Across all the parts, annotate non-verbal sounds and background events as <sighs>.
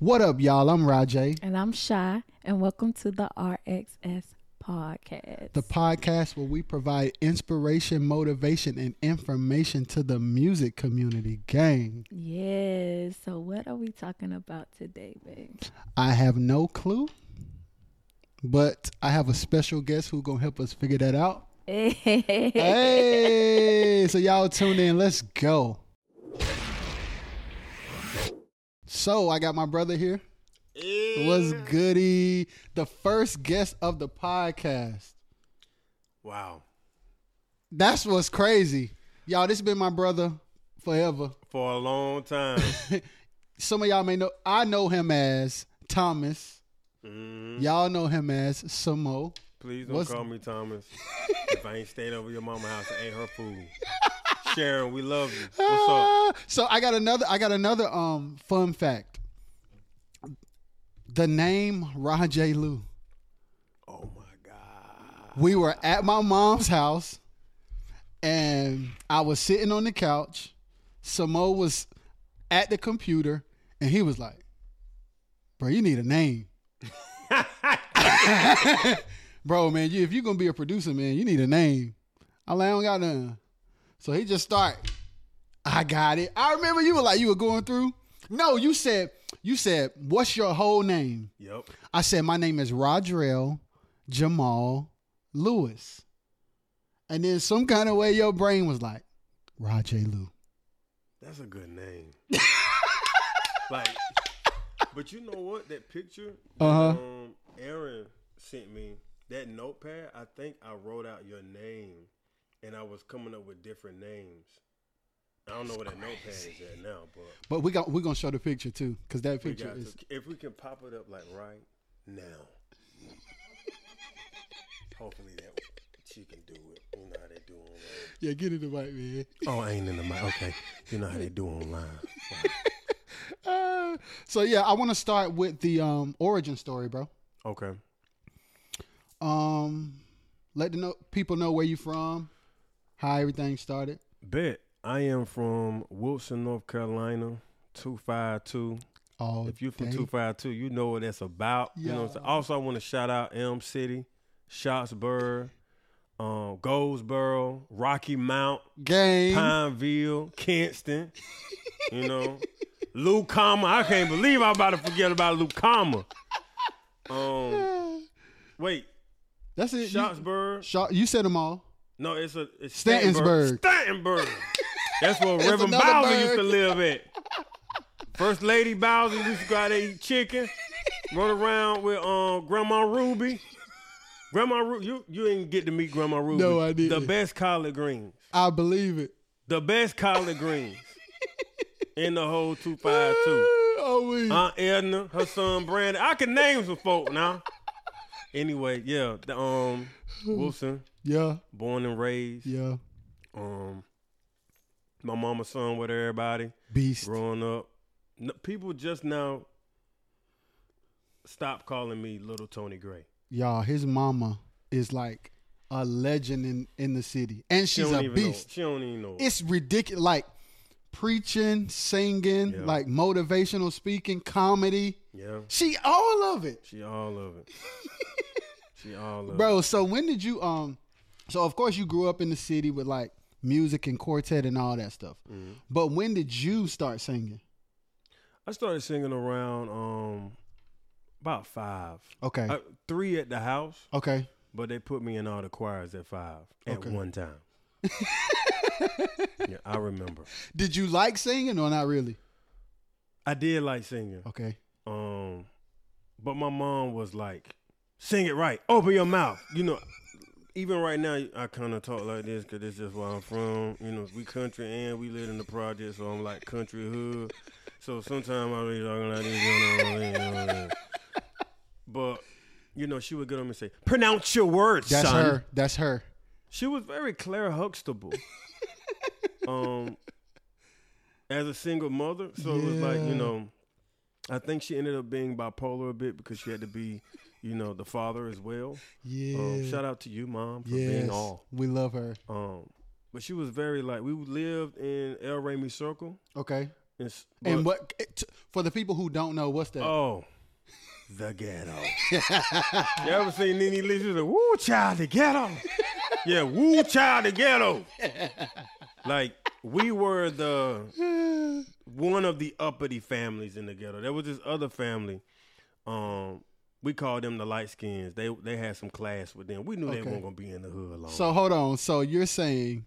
What up, y'all? I'm Rajay. And I'm Shy, and welcome to the RXS podcast. The podcast where we provide inspiration, motivation, and information to the music community. Gang. Yes. So, what are we talking about today, babe? I have no clue, but I have a special guest who's gonna help us figure that out. <laughs> Hey, so y'all tune in. Let's go. So I got my brother here. What's goody? The first guest of the podcast. Wow. That's what's crazy. Y'all, this has been my brother forever. For a long time. <laughs> Some of y'all may know I know him as Thomas. Mhm. Y'all know him as Samoht. Please don't What's- call me Thomas. <laughs> if I ain't stayed over your mama house, I ain't her food. Sharon, we love you. What's up? Ah, So I got another I got another um fun fact. The name Rajay Lou. Oh my God. we were at my mom's house and I was sitting on the couch. Samoht was at the computer and he was like, Bro, you need a name. <laughs> <laughs> Bro, man, you if you're gonna be a producer, man, you need a name. I like, I don't got none. So he just start. I got it. I remember you were like you were going through. No, you said you said, what's your whole name? Yep. I said, my name is Rodrell Jamal Lewis. And then some kind of way your brain was like, Rajay Lou. That's a good name. <laughs> like, but you know what? That picture that Uh-huh. um, Aaron sent me, that notepad, I think I wrote out your name and I was coming up with different names. I don't know where that notepad is at now, but But we got we're gonna show the picture too, because that picture is to, if we can pop it up like right now. Hopefully that she can do it. You know how they do online. Yeah, get it right, man. Oh, I ain't in the mic. Okay, you know how they do online. <laughs> Uh, so yeah, I wanna start with the um origin story, bro. Okay. Um let the know people know where you from, how everything started. Bet I am from Wilson, North Carolina, two five two. Oh, If you're from dang. two five two, you know what that's about. You know. What I'm. Also, I want to shout out Elm City, Shotsburg, um, Goldsboro, Rocky Mount, game. Pineville, Kinston. <laughs> You know, Lucama. I can't believe I'm about to forget about Lucama. Um, <sighs> wait, That's it. You, Shotsburg. Shot, you said them all. No, it's a it's Stantonsburg. Stantonburg. <laughs> That's where Reverend Bowser used to live at. First Lady Bowser used to go out there eat chicken, run around with um Grandma Ruby. Grandma Ruby, you you didn't get to meet Grandma Ruby. No, I didn't. The best collard greens. I believe it. The best collard greens <laughs> in the whole two five two. Oh, we. Aunt Edna, her son Brandon. I can name some folk now. Anyway, yeah, the, um Wilson, yeah, born and raised. yeah. Um, my mama's son with everybody Beast. growing up. No, people just now stop calling me Little Tony Gray. Y'all, his mama is like a legend in, in the city. And she's don't a beast. know. She don't even know. It's ridiculous. Like preaching, singing, Yeah. like motivational speaking, comedy. yeah, She all of it. she all of it. <laughs> she all it. Bro, so when did you um so of course you grew up in the city with like music and quartet and all that stuff. Mm-hmm. But when did you start singing? I started singing around um about five. Okay. I, three at the house, okay. but they put me in all the choirs at five at Okay. one time. <laughs> yeah, I remember. Did you like singing or not really? I did like singing. Okay. Um, but my mom was like, "Sing it right, open your mouth." You know, even right now, I kind of talk like this because this is where I'm from. You know, we country and we live in the project, so I'm like country hood. So sometimes I be talking like this, you know, you know. <laughs> But you know, she would get on me and say, "Pronounce your words, That's son." her. That's her. She was very Claire Huxtable. <laughs> um, as a single mother, so it was like you know, I think she ended up being bipolar a bit because she had to be, you know, the father as well. Yeah. Um, shout out to you, mom, for yes. being all. We love her. Um, but she was very like we lived in El Remy Circle. Okay. And, s- and what? t- For the people who don't know, what's that? Oh, the ghetto. <laughs> you ever seen Nene Lee? Like, woo, child, the ghetto. yeah, woo, child, the ghetto. like, we were the one of the uppity families in the ghetto. There was this other family. Um, we called them the light skins. They they had some class with them. We knew they weren't gonna be in the hood long. So hold on. So you're saying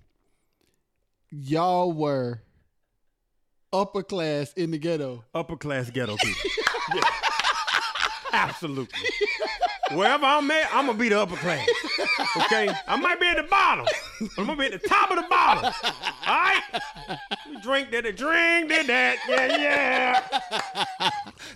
y'all were upper class in the ghetto. upper class ghetto people. <laughs> yeah. Absolutely. Wherever I'm at, I'm gonna be the upper class. Okay? I might be at the bottom. but I'm gonna be at the top of the bottom. Alright? We drink that, a drink that, that. Yeah, yeah.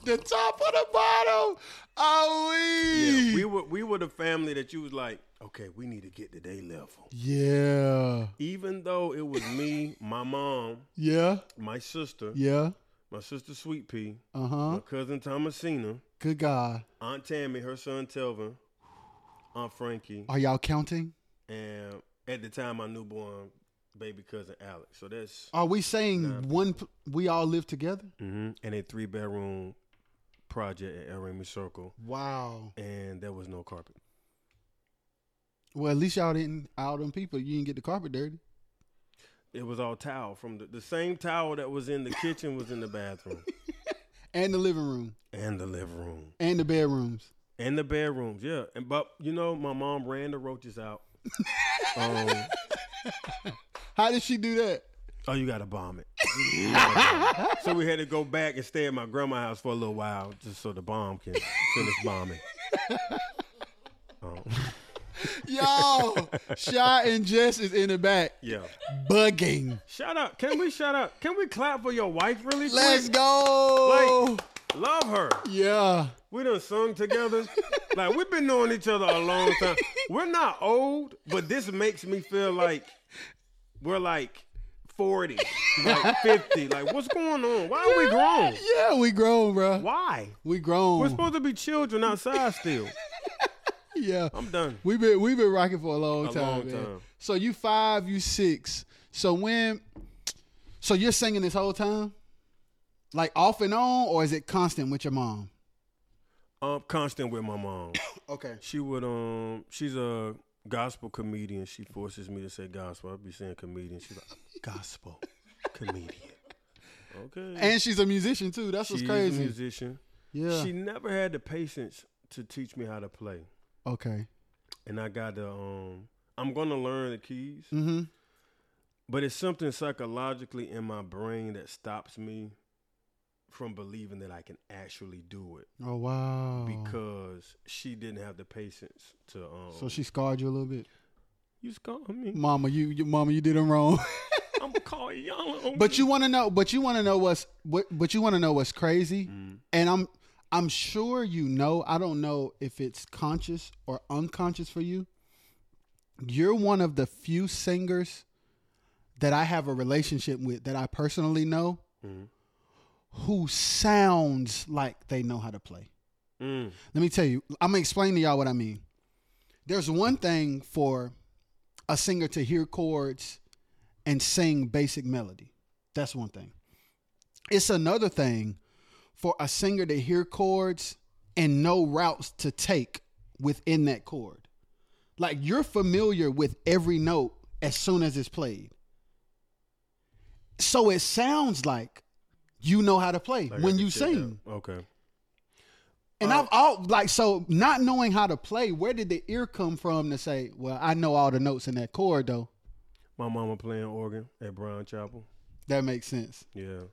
The top of the bottom. Oh Yeah, we. we were we were the family that you was like, okay, we need to get to their level. Yeah. Even though it was me, my mom, Yeah. my sister, Yeah. my sister Sweet Pea, Uh huh, my cousin Thomasina, Good God. Aunt Tammy, her son Telvin, Aunt Frankie, Are y'all counting? and at the time my newborn baby cousin Alex. So that's Are we saying one? p- We all live together? Mm-hmm. and a three bedroom project at El Remy Circle, Wow. and there was no carpet. Well, at least y'all didn't. All them people, you didn't get the carpet dirty. It was all towel from the, the same towel that was in the kitchen was in the bathroom <laughs> And the living room. and the living room And the bedrooms. and the bedrooms. Yeah, and but you know my mom ran the roaches out. <laughs> um, How did she do that? Oh, you got to bomb it. Gotta bomb it. <laughs> so we had to go back and stay at my grandma's house for a little while just so the bomb can finish bombing. Um, Yo, Shy and Jess is in the back yeah. bugging. Shout out. Can we shout out? Can we clap for your wife really quick? Let's go. Like, Love her. yeah. We done sung together. like we've been knowing each other a long time. We're not old, but this makes me feel like we're like 40, <laughs> like 50. Like what's going on? Why are we grown? Yeah, we grown, bro. Why? We grown. We're supposed to be children outside still. <laughs> yeah. I'm done. We've been we've been rocking for a long A time, long man. time. So you five, you six. So when so you're singing this whole time? Like off and on, or is it constant with your mom? I'm constant with my mom. <coughs> Okay. She would um she's a gospel comedian. She forces me to say gospel. I'll be saying comedian. She's like gospel <laughs> comedian. Okay. And she's a musician too. That's what's She's crazy. a musician. yeah. She never had the patience to teach me how to play. okay. And I got to um I'm gonna learn the keys. Mm-hmm. But it's something psychologically in my brain that stops me from believing that I can actually do it. Oh wow. Because she didn't have the patience to um so she scarred you a little bit. you scarred me. Mama, you, you mama, you did them wrong. <laughs> I'm gonna call you young. but you want to know, but you want to know what's what, but you want to know what's crazy. Mm. And I'm I'm sure you know. I don't know if it's conscious or unconscious for you. You're one of the few singers that I have a relationship with that I personally know Mhm. Who sounds like they know how to play. Mm. Let me tell you, I'm gonna explain to y'all what I mean. There's one thing for a singer to hear chords and sing basic melody. That's one thing. It's another thing for a singer to hear chords and know routes to take within that chord. Like you're familiar with every note as soon as it's played. So it sounds like you know how to play Like when you sing. Okay. And Uh, I've all like so not knowing how to play. Where did the ear come from to say, "Well, I know all the notes in that chord, though"? My mama playing organ at Brown Chapel. That makes sense. Yeah,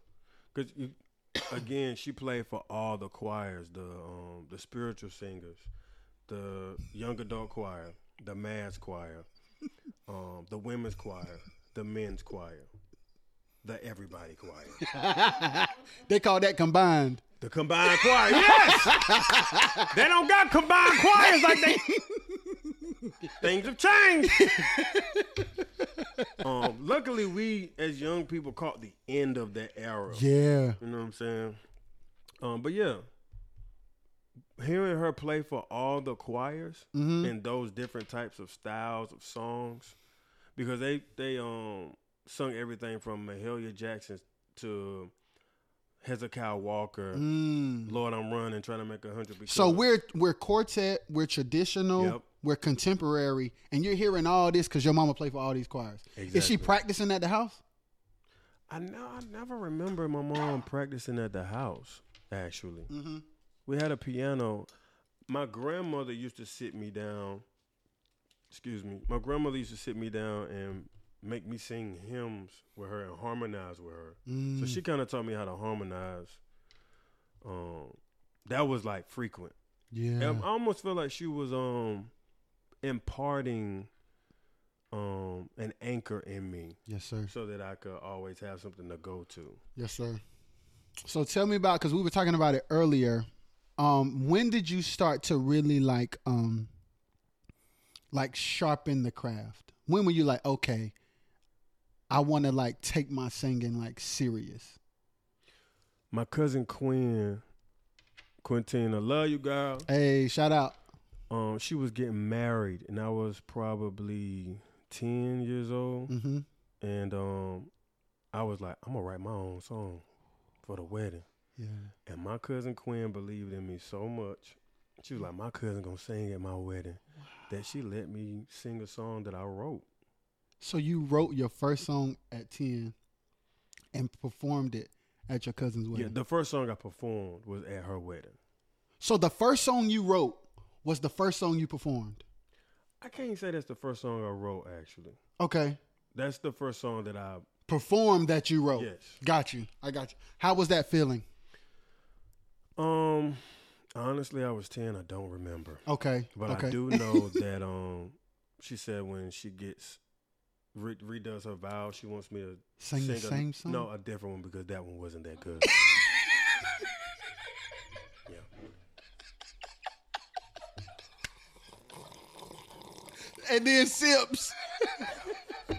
cause <coughs> again, she played for all the choirs, the um, the spiritual singers, the young adult choir, the mass choir, <laughs> um, the women's choir, the men's choir, the everybody choir, <laughs> They call that combined. the combined choir. Yes, <laughs> they don't got combined choirs like they. <laughs> Things have changed. um, luckily, we as young people caught the end of that era. Yeah. You know what I'm saying? Um, but yeah, hearing her play for all the choirs Mm-hmm. and those different types of styles of songs, because they they um sung everything from Mahalia Jackson to Hezekiah Walker, Mm. Lord, I'm running, trying to make a hundred. So we're we're quartet, we're traditional, Yep. we're contemporary, and you're hearing all this because your mama played for all these choirs. Is she practicing at the house? I know I never remember my mom practicing at the house. Actually, Mm-hmm. we had a piano. My grandmother used to sit me down. Excuse me. My grandmother used to sit me down and make me sing hymns with her and harmonize with her. Mm. So she kind of taught me how to harmonize. Um, that was like frequent. yeah. And I almost feel like she was um imparting um an anchor in me yes, sir. so that I could always have something to go to. Yes, sir. So tell me about because we were talking about it earlier. Um, when did you start to really like um like sharpen the craft? When were you like, okay, I want to like take my singing like serious? My cousin Quinn, Quintina, love you, girl. Hey, shout out. Um, she was getting married, and I was probably ten years old, Mm-hmm. and um, I was like, I'm gonna write my own song for the wedding. Yeah. And my cousin Quinn believed in me so much. She was like, my cousin gonna sing at my wedding, that she let me sing a song that I wrote. So you wrote your first song at ten and performed it at your cousin's wedding. Yeah, the first song I performed was at her wedding. so the first song you wrote was the first song you performed. I can't say that's the first song I wrote. Actually, Okay. that's the first song that I Performed that you wrote. yes. Got you. I got you. How was that feeling? Um, honestly, I was ten. I don't remember, Okay. but okay. I do <laughs> know that um, she said when she gets re- redoes her vow, she wants me to Sing the a- same song. No, a different one because that one wasn't that good. <laughs> yeah. And then sips. But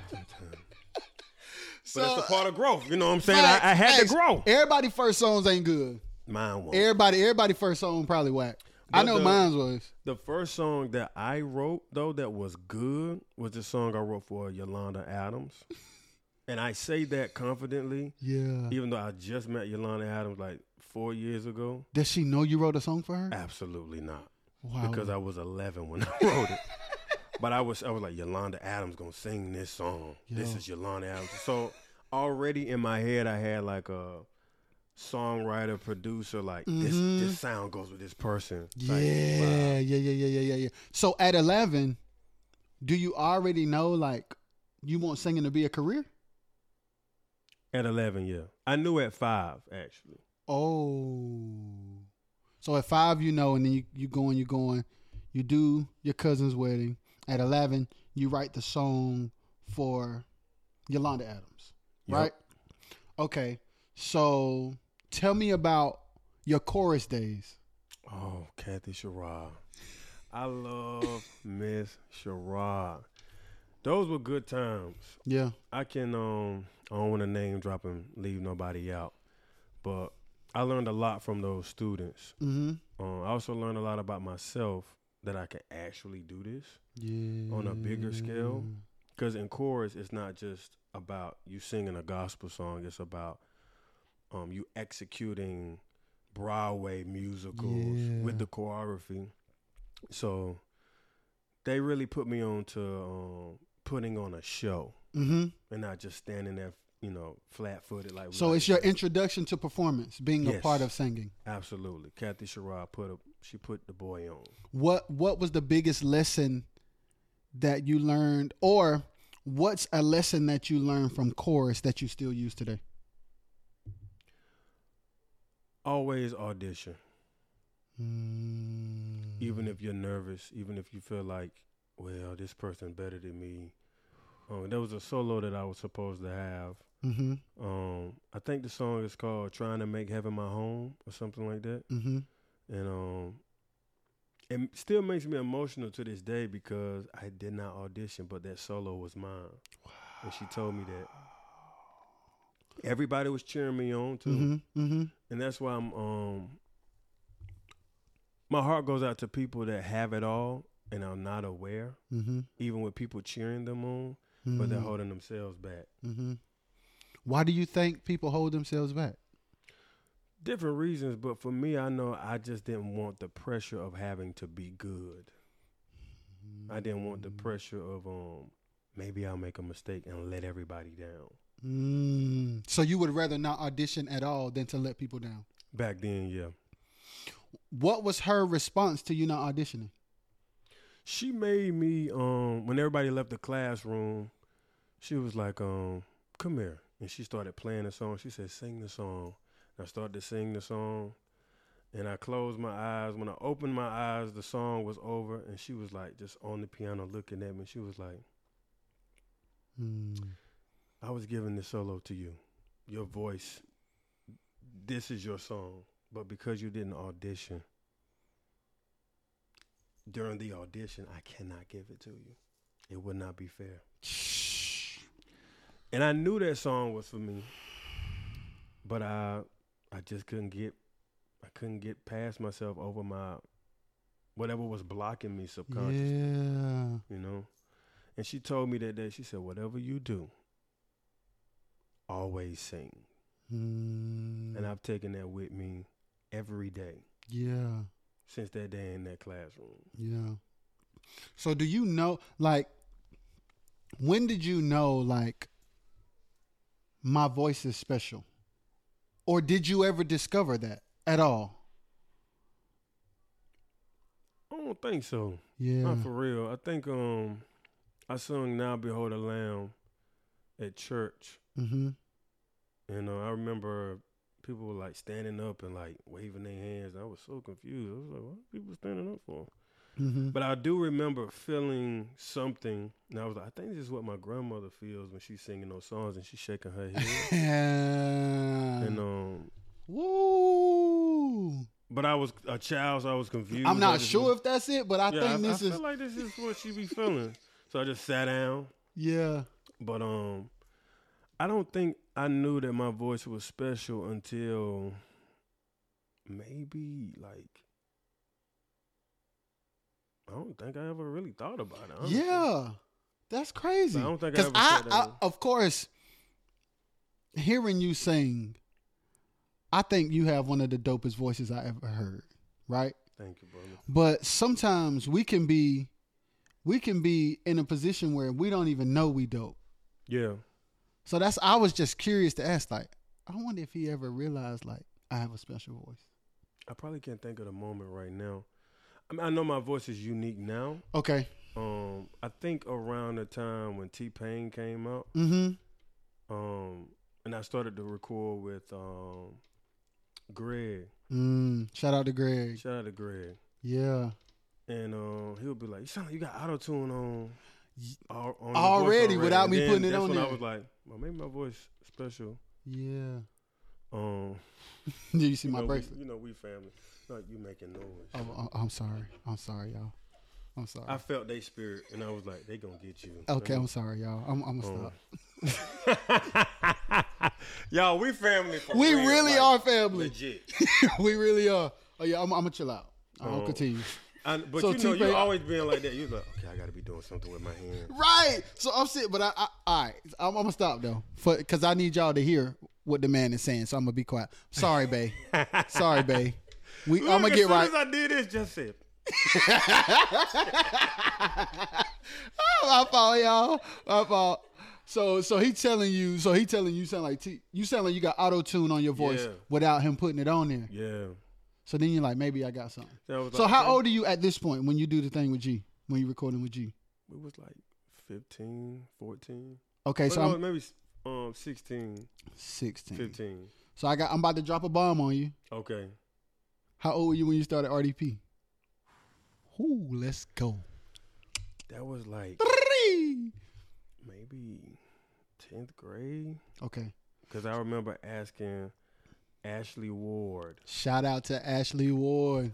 that's the part of growth. You know what I'm saying? I, I had to grow. Everybody first songs ain't good. Mine was. Everybody, everybody first song probably whack. I know the- mine was. The first song that I wrote though that was good was the song I wrote for Yolanda Adams. <laughs> And I say that confidently, Yeah. even though I just met Yolanda Adams like four years ago. Does she know you wrote a song for her? Absolutely not. Wow. Because I was eleven when <laughs> I wrote it. <laughs> But I was I was like, Yolanda Adams gonna sing this song. This is Yolanda Adams. So already in my head I had like a songwriter, producer, like this Mhm. this sound goes with this person. yeah, Like, yeah, yeah, yeah, yeah, yeah, yeah. So at eleven, do you already know like you want singing to be a career? At eleven, yeah. I knew at five, actually. Oh. So at five, you know, and then you, you going, you going, you do your cousin's wedding. At 11, you write the song for Yolanda Adams, Yep. right? Okay. So tell me about your chorus days. Oh, Kathy Sherrod. I love <laughs> Miss Sherrod. Those were good times. Yeah. I can um I don't want to name drop and leave nobody out, but I learned a lot from those students. Mm-hmm. Um, I also learned a lot about myself that I can actually do this Yeah. on a bigger scale. Because in chorus, it's not just about you singing a gospel song. It's about um, you executing Broadway musicals Yeah. with the choreography. So they really put me on to um, putting on a show Mm-hmm. and not just standing there, you know, flat footed like. So it's your introduction to performance, being a part of singing. absolutely. Kathy Sherrod put a she put the boy on. What What was the biggest lesson that you learned, or what's a lesson that you learned from chorus that you still use today? Always audition. Mm. even if you're nervous, even if you feel like, well, this person better than me. Um, there was a solo that I was supposed to have. Mm-hmm. Um, I think the song is called "Trying to Make Heaven My Home" or something like that, Mm-hmm. and um, it still makes me emotional to this day because I did not audition, but that solo was mine, and she told me that. Everybody was cheering me on too, Mm-hmm. Mm-hmm. and that's why I'm um my heart goes out to people that have it all and are not aware, Mm-hmm. even with people cheering them on, but they're holding themselves back. Mm-hmm. Why do you think people hold themselves back? different reasons, but for me, I know I just didn't want the pressure of having to be good. I didn't want the pressure of um maybe I'll make a mistake and let everybody down. Mm. So you would rather not audition at all than to let people down. Back then, yeah. What was her response to you not auditioning? She made me um when everybody left the classroom, she was like, um, come here. And she started playing the song. She said, sing the song. And I started to sing the song. And I closed my eyes. When I opened my eyes, the song was over. And she was like just on the piano looking at me. She was like, Mm. I was giving this solo to you. Your voice. This is your song. But because you didn't audition, during the audition, I cannot give it to you. It would not be fair. And I knew that song was for me. But I I just couldn't get I couldn't get past myself over my whatever was blocking me subconsciously Yeah. you know. And she told me that day, she said, whatever you do, always sing. Mm. And I've taken that with me every day yeah. since that day in that classroom. Yeah. So do you know like when did you know like my voice is special? Or did you ever discover that at all? I don't think so. Yeah. Not for real. I think um I sung Now Behold a Lamb at church. Mhm. And uh, I remember people were like standing up and like waving their hands. I was so confused. I was like, what are people standing up for? Mhm. But I do remember feeling something, and I was like, I think this is what my grandmother feels when she's singing those songs and she's shaking her head. Yeah. <laughs> and um, Woo. but I was a child, so I was confused. I'm not sure was- if that's it, but I yeah, think I, this I is feel like this is what she be feeling. So I just sat down. yeah. But um, I don't think I knew that my voice was special until maybe like I don't think I ever really thought about it. honestly. Yeah. That's crazy. I don't think I Because ever I, said that. I, of course, hearing you sing, I think you have one of the dopest voices I ever heard. Right. Thank you, brother. But sometimes we can be, we can be in a position where we don't even know we dope. Yeah. So that's I was just curious to ask. Like, I wonder if he ever realized like I have a special voice. I probably can't think of the moment right now. I mean, I know my voice is unique now. Okay. Um, I think around the time when T Pain came out, Mm-hmm. um, and I started to record with um, Greg. Mm, shout out to Greg. Shout out to Greg. Yeah. And um, he'll be like, "You sound like you got auto tune on, Already, without me then putting it on there. I was like, "Well, maybe my voice special." Yeah. Um, <laughs> Did you see you my know, bracelet? We, you know, we family. Like you making noise. Oh, I'm sorry. I'm sorry, y'all. I'm sorry. I felt their spirit, and I was like, "They gonna get you." okay, I'm sorry, y'all. I'm, I'm gonna Um, stop. <laughs> Y'all, we family. For We real, really like, are family. Legit. <laughs> we really are. Oh yeah, I'm, I'm gonna chill out. I'll Oh. continue. I, but So you know, T-Pain- you always being like that. You was like, okay, I got to be doing something with my hands. Right. So I'm sitting, but I, I all right. I'm, I'm gonna stop though, for because I need y'all to hear what the man is saying. So I'm gonna be quiet. Sorry, Bay. <laughs> sorry, Bay. We, I'm gonna Look, get as soon right. As I did this, just said, <laughs> Oh, my fault, y'all. My fault. So, so he telling you. So he telling you you sound like T. You sound like you got auto tune on your voice Yeah. without him putting it on there. yeah. So then you're like, maybe I got something. So, So like, how old are you at this point when you do the thing with G? When you recording with G? It was like 15, 14. Okay, so no, maybe um 16, 16. 15. So I got. I'm about to drop a bomb on you. Okay. How old were you when you started RDP? Ooh, let's go. That was like maybe 10th grade. Okay. Because I remember asking Ashley Ward. Shout out to Ashley Ward.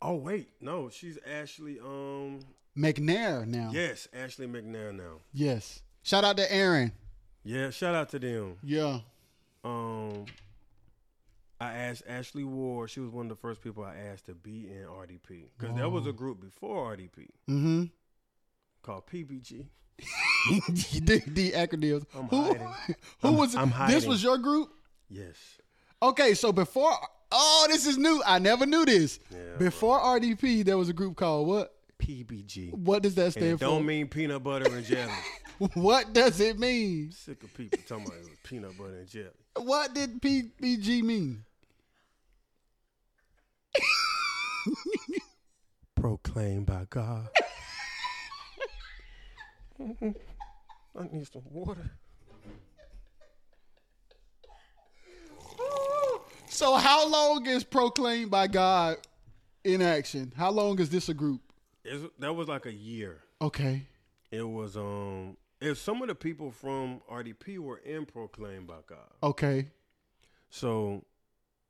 Oh, wait. No, she's Ashley. Um, McNair now. Yes, Ashley McNair now. Yes. Shout out to Aaron. Yeah, shout out to them. Yeah. Um, I asked Ashley Ward. She was one of the first people I asked to be in RDP because there was a group before RDP Mm-hmm. called PBG. the, the acronyms. I'm who hiding. who I'm- was I'm this was your group? Yes. Okay, so before oh, this is new. I never knew this. Yeah, before RDP, there was a group called what? PBG. What does that And stand it for? don't mean peanut butter and jelly. <laughs> what does it mean? Sick of people talking about it was peanut butter and jelly. What did PBG mean? <laughs> Proclaimed by God. <laughs> I need some water. So how long is proclaimed by God in action? How long is this a group? It's, that was like a year. Okay. It was um. If some of the people from RDP were in Proclaimed by God, Okay. so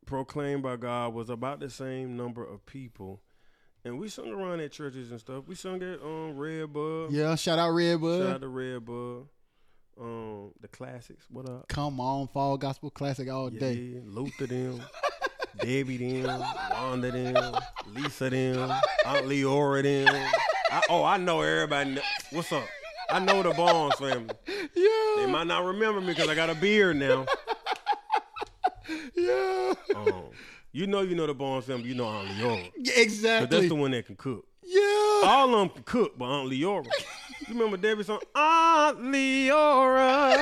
Proclaimed by God was about the same number of people, and we sung around at churches and stuff. We sung at um Red Bud. Yeah, shout out Red Bud. Shout out to Red Bud. Um, the classics. What up? Come on, fall gospel classic all Yeah, day. yeah. Luther them, <laughs> Debbie them, Wanda them, Lisa them, Aunt Leora them. I, oh, I know everybody. What's up? I know the Barnes family. Yeah. They might not remember me because I got a beard now. Yeah. Um, you know, you know the Barnes family. You know Aunt Leora. Yeah, But exactly. that's the one that can cook. yeah. All of them can cook, but Aunt Leora. You remember Debbie's song? Aunt Leora.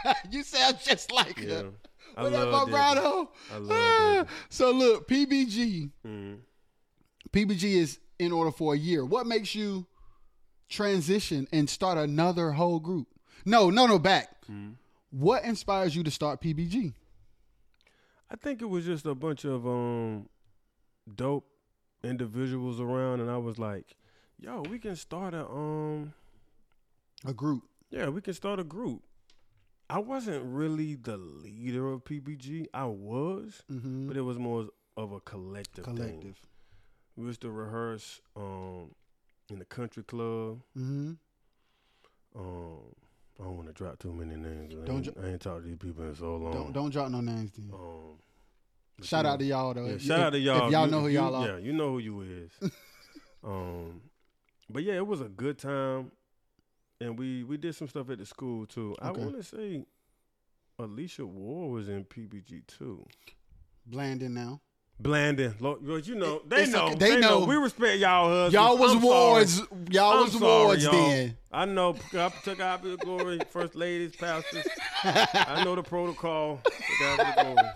<laughs> you sound just like Yeah. her. I What love my I love Ah. So look, PBG. Mhm. PBG is in order for a year. What makes you transition and start another whole group? No, no, no, back. Mm-hmm. What inspires you to start PBG? I think it was just a bunch of um dope individuals around, and I was like, "Yo, we can start a um, A group. yeah, we can start a group." I wasn't really the leader of PBG. I was, Mm-hmm. but it was more of a collective, thing. We used to rehearse um in the country club. Mm-hmm. Um, I don't want to drop too many names. I Don't ain't, dro- I ain't talked to these people in so long. Don't don't drop no names. Then. Um, Shout you out to y'all though. Yeah, If- shout out to y'all. If y'all You- know who you- y'all are. Yeah, you know who you is. <laughs> um, but yeah, it was a good time, and we we did some stuff at the school too. Okay. I want to say Alicia Ward was in PBG too. Blandon now. Blandon, Lo- Lord, you know they It's know okay. they, They know. know. We respect y'all husbands. Y'all was I'm wards. Sorry. Y'all I'm was sorry, wards y'all. then. I know. God took out the glory. First ladies, pastors. I know the protocol. Took out the glory.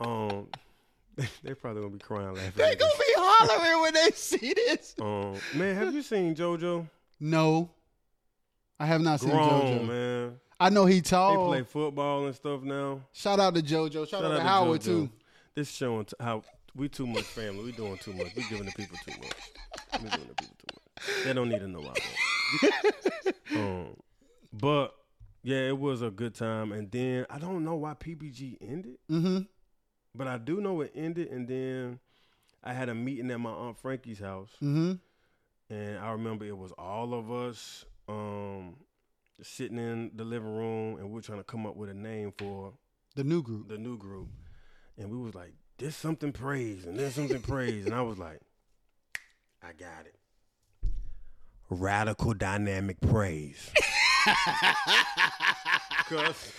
Um, <laughs> they probably gonna be crying laughing. They at gonna be hollering when they see this. Um, man, have you seen JoJo? No, I have not seen Grown JoJo. man. I know he They tall. play football and stuff now. Shout out to JoJo. Shout, out, to Howard JoJo. too. This showing t- how we too much family. We doing too much. We giving the people too much. We giving the people too much. They don't need to know about <laughs> um, but yeah, it was a good time. And then I don't know why PBG ended, Mm-hmm. But I do know it ended. And then I had a meeting at my aunt Frankie's house, Mm-hmm. and I remember it was all of us um, sitting in the living room, and we are trying to come up with a name for The new group. the new group, and we was like, "This something praise and there's something praise," and I was like, "I got it." Radical dynamic praise. <laughs> Cause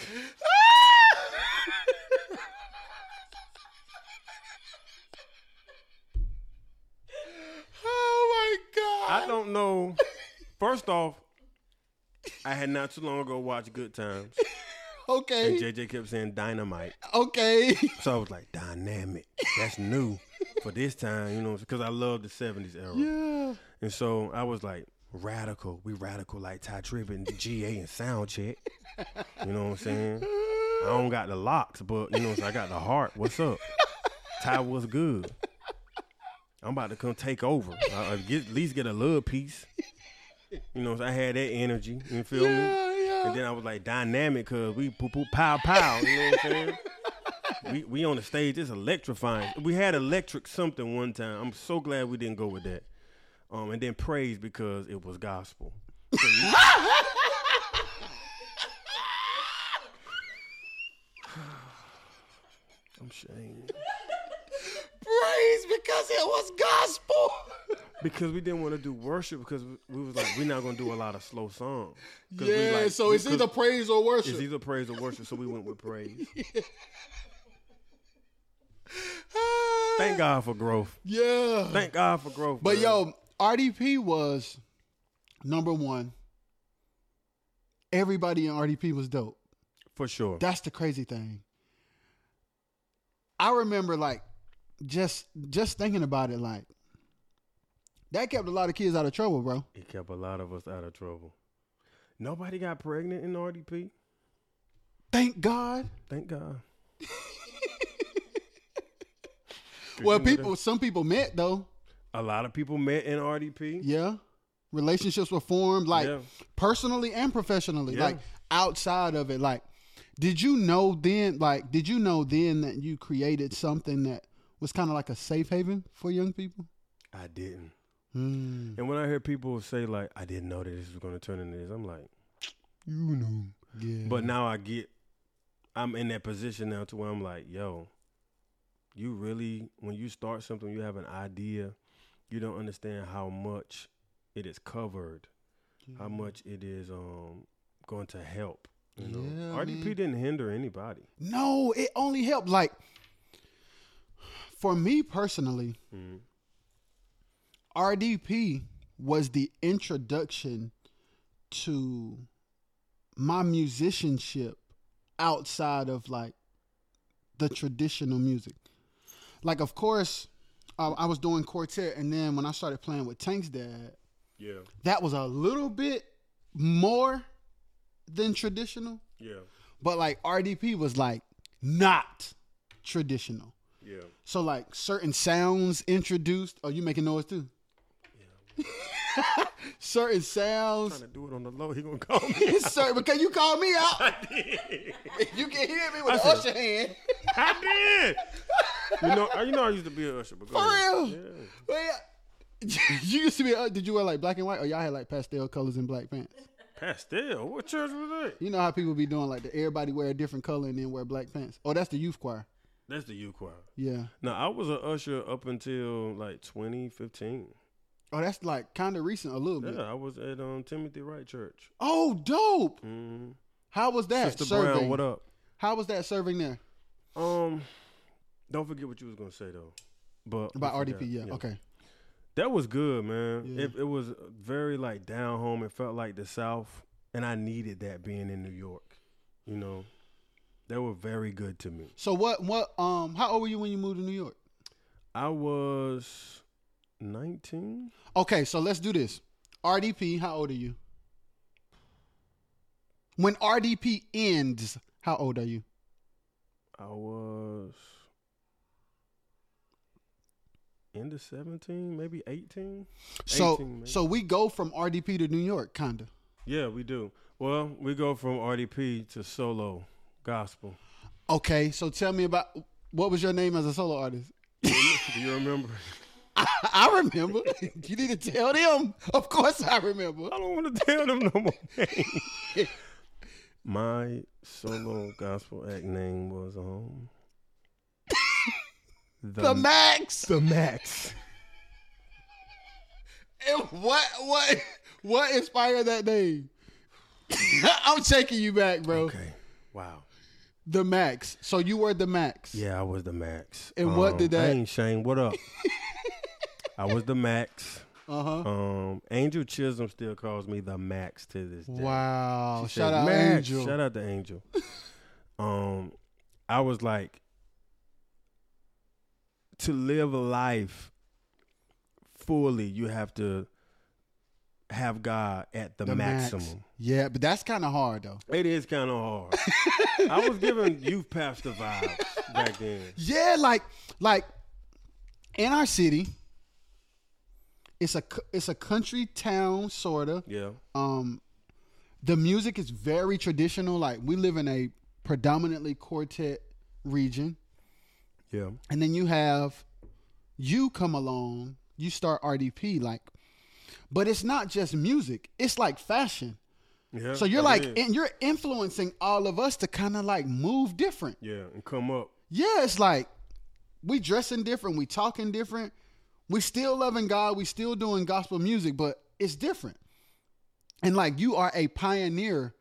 I don't know. First off, I had not too long ago watched Good Times, <laughs> Okay. and JJ kept saying dynamite, okay. <laughs> so I was like, dynamic. That's new for this time, you know, because I love the '70s era. yeah. And so I was like, radical. We radical like Tye Tribbett and GA and Soundcheck. You know what I'm saying? I don't got the locks, but you know, so I got the heart. What's up? Ty was good. I'm about to come take over. I, I get, at least get a little piece. You know, so I had that energy. You feel me? Yeah, yeah. And then I was like dynamic because we poo poo pow pow. You know what I'm saying? we we on the stage, it's electrifying. We had electric something one time. I'm so glad we didn't go with that. Um, and then praise because it was gospel. So you- <laughs> <sighs> I'm ashamed. Praise because it was gospel. <laughs> because we didn't want to do worship because we, was like we're not gonna do a lot of slow songs. Yeah, like- so it's either praise or worship. it's either praise or worship. So we went with praise. <laughs> <laughs> Thank God for growth. Yeah. Thank God for growth. But yo, RDP was number one. Everybody in RDP was dope. for sure. That's the crazy thing. I remember like just just thinking about it, like that kept a lot of kids out of trouble, bro. It kept a lot of us out of trouble. Nobody got pregnant in RDP. Thank God. Thank God. <laughs> Well, people, some people met though. A lot of people met in RDP. Yeah, relationships were formed, like Yeah. personally and professionally, Yeah. like outside of it. Like, did you know then? Like, did you know then that you created something that was kind of like a safe haven for young people? I didn't. Hmm. And when I hear people say like, "I didn't know that this was going to turn into this," I'm like, <tsk> You know. Yeah. But now I get, I'm in that position now to where I'm like, yo, you really, when you start something, you have an idea, you don't understand how much it is covered, how much it is um going to help. You know, Yeah, RDP man. didn't hinder anybody. No, it only helped. Like, for me personally, Mhm. RDP was the introduction to my musicianship outside of like the traditional music. Like, of course, uh, I was doing quartet, and then when I started playing with Tank's dad, Yeah, that was a little bit more than traditional. yeah, But like RDP was like not traditional. Yeah. So like certain sounds introduced. Are you making noise too? <laughs> certain sounds. I'm Trying to do it on the low, he gonna call me. <laughs> certain because you call me out. <laughs> I did. You can hear me with I the said- usher hand. I did. You know, uh, you know, I used to be a usher, but For real? Yeah. Well, yeah. you used to be. Uh, did you wear like black and white, or y'all had like pastel colors and black pants? Pastel. What church was that? You know how people be doing like the everybody wear a different color and then wear black pants. Oh, that's the youth choir. That's the U choir. Yeah. Now I was an usher up until like 2015. Oh, that's like kind of recent, a little bit. Yeah, I was at um, Timothy Wright Church. Oh, dope. Mm-hmm. How was that Sister serving? Brown, what up? How was that serving there? Um, don't forget what you was gonna say though. But About RDP, forgot. yeah. Okay. That was good, man. Yeah. It, it was very like down home. It felt like the South, and I needed that being in New York. You know, they were very good to me. So what what um how old were you when you moved to New York? I was 19. Okay, so let's do this. RDP, how old are you? When RDP ends, how old are you? I was into 17, maybe 18. So 18, maybe. so we go from RDP to New York, kinda. Yeah, we do. Well, we go from RDP to solo gospel. Okay, so tell me about what was your name as a solo artist? do you remember? <laughs> I remember. you need to tell them. Of course I remember. I don't want to tell them no more. <laughs> My solo gospel act name was um <laughs> The Max. the Max. And what what what inspired that name? I'm taking you back, bro. Okay. Wow. The Max. So you were the Max. Yeah, I was the Max. And what did that- Hey, Shane, what up? <laughs> I was the Max. Uh huh. Um, Angel Chisholm still calls me the Max to this day. Wow. She Shout out "Max." Angel. Shout out to Angel. <laughs> um, I was like, to live a life fully, you have to have God at the, The Max. maximum. Yeah, but that's kind of hard though. It is kind of hard. <laughs> I was giving youth pastor vibes back then. Yeah, like like in our city, it's a it's a country town sorta. Yeah, Um, the music is very traditional. Like we live in a predominantly quartet region, yeah, and then you have you come along, you start RDP like, but it's not just music. It's like fashion. yeah. So you're like, and you're influencing all of us to kind of like move different. yeah, and come up. Yeah, it's like we dressing different, we talking different, We still loving God. We still doing gospel music, but it's different. And like you are a pioneer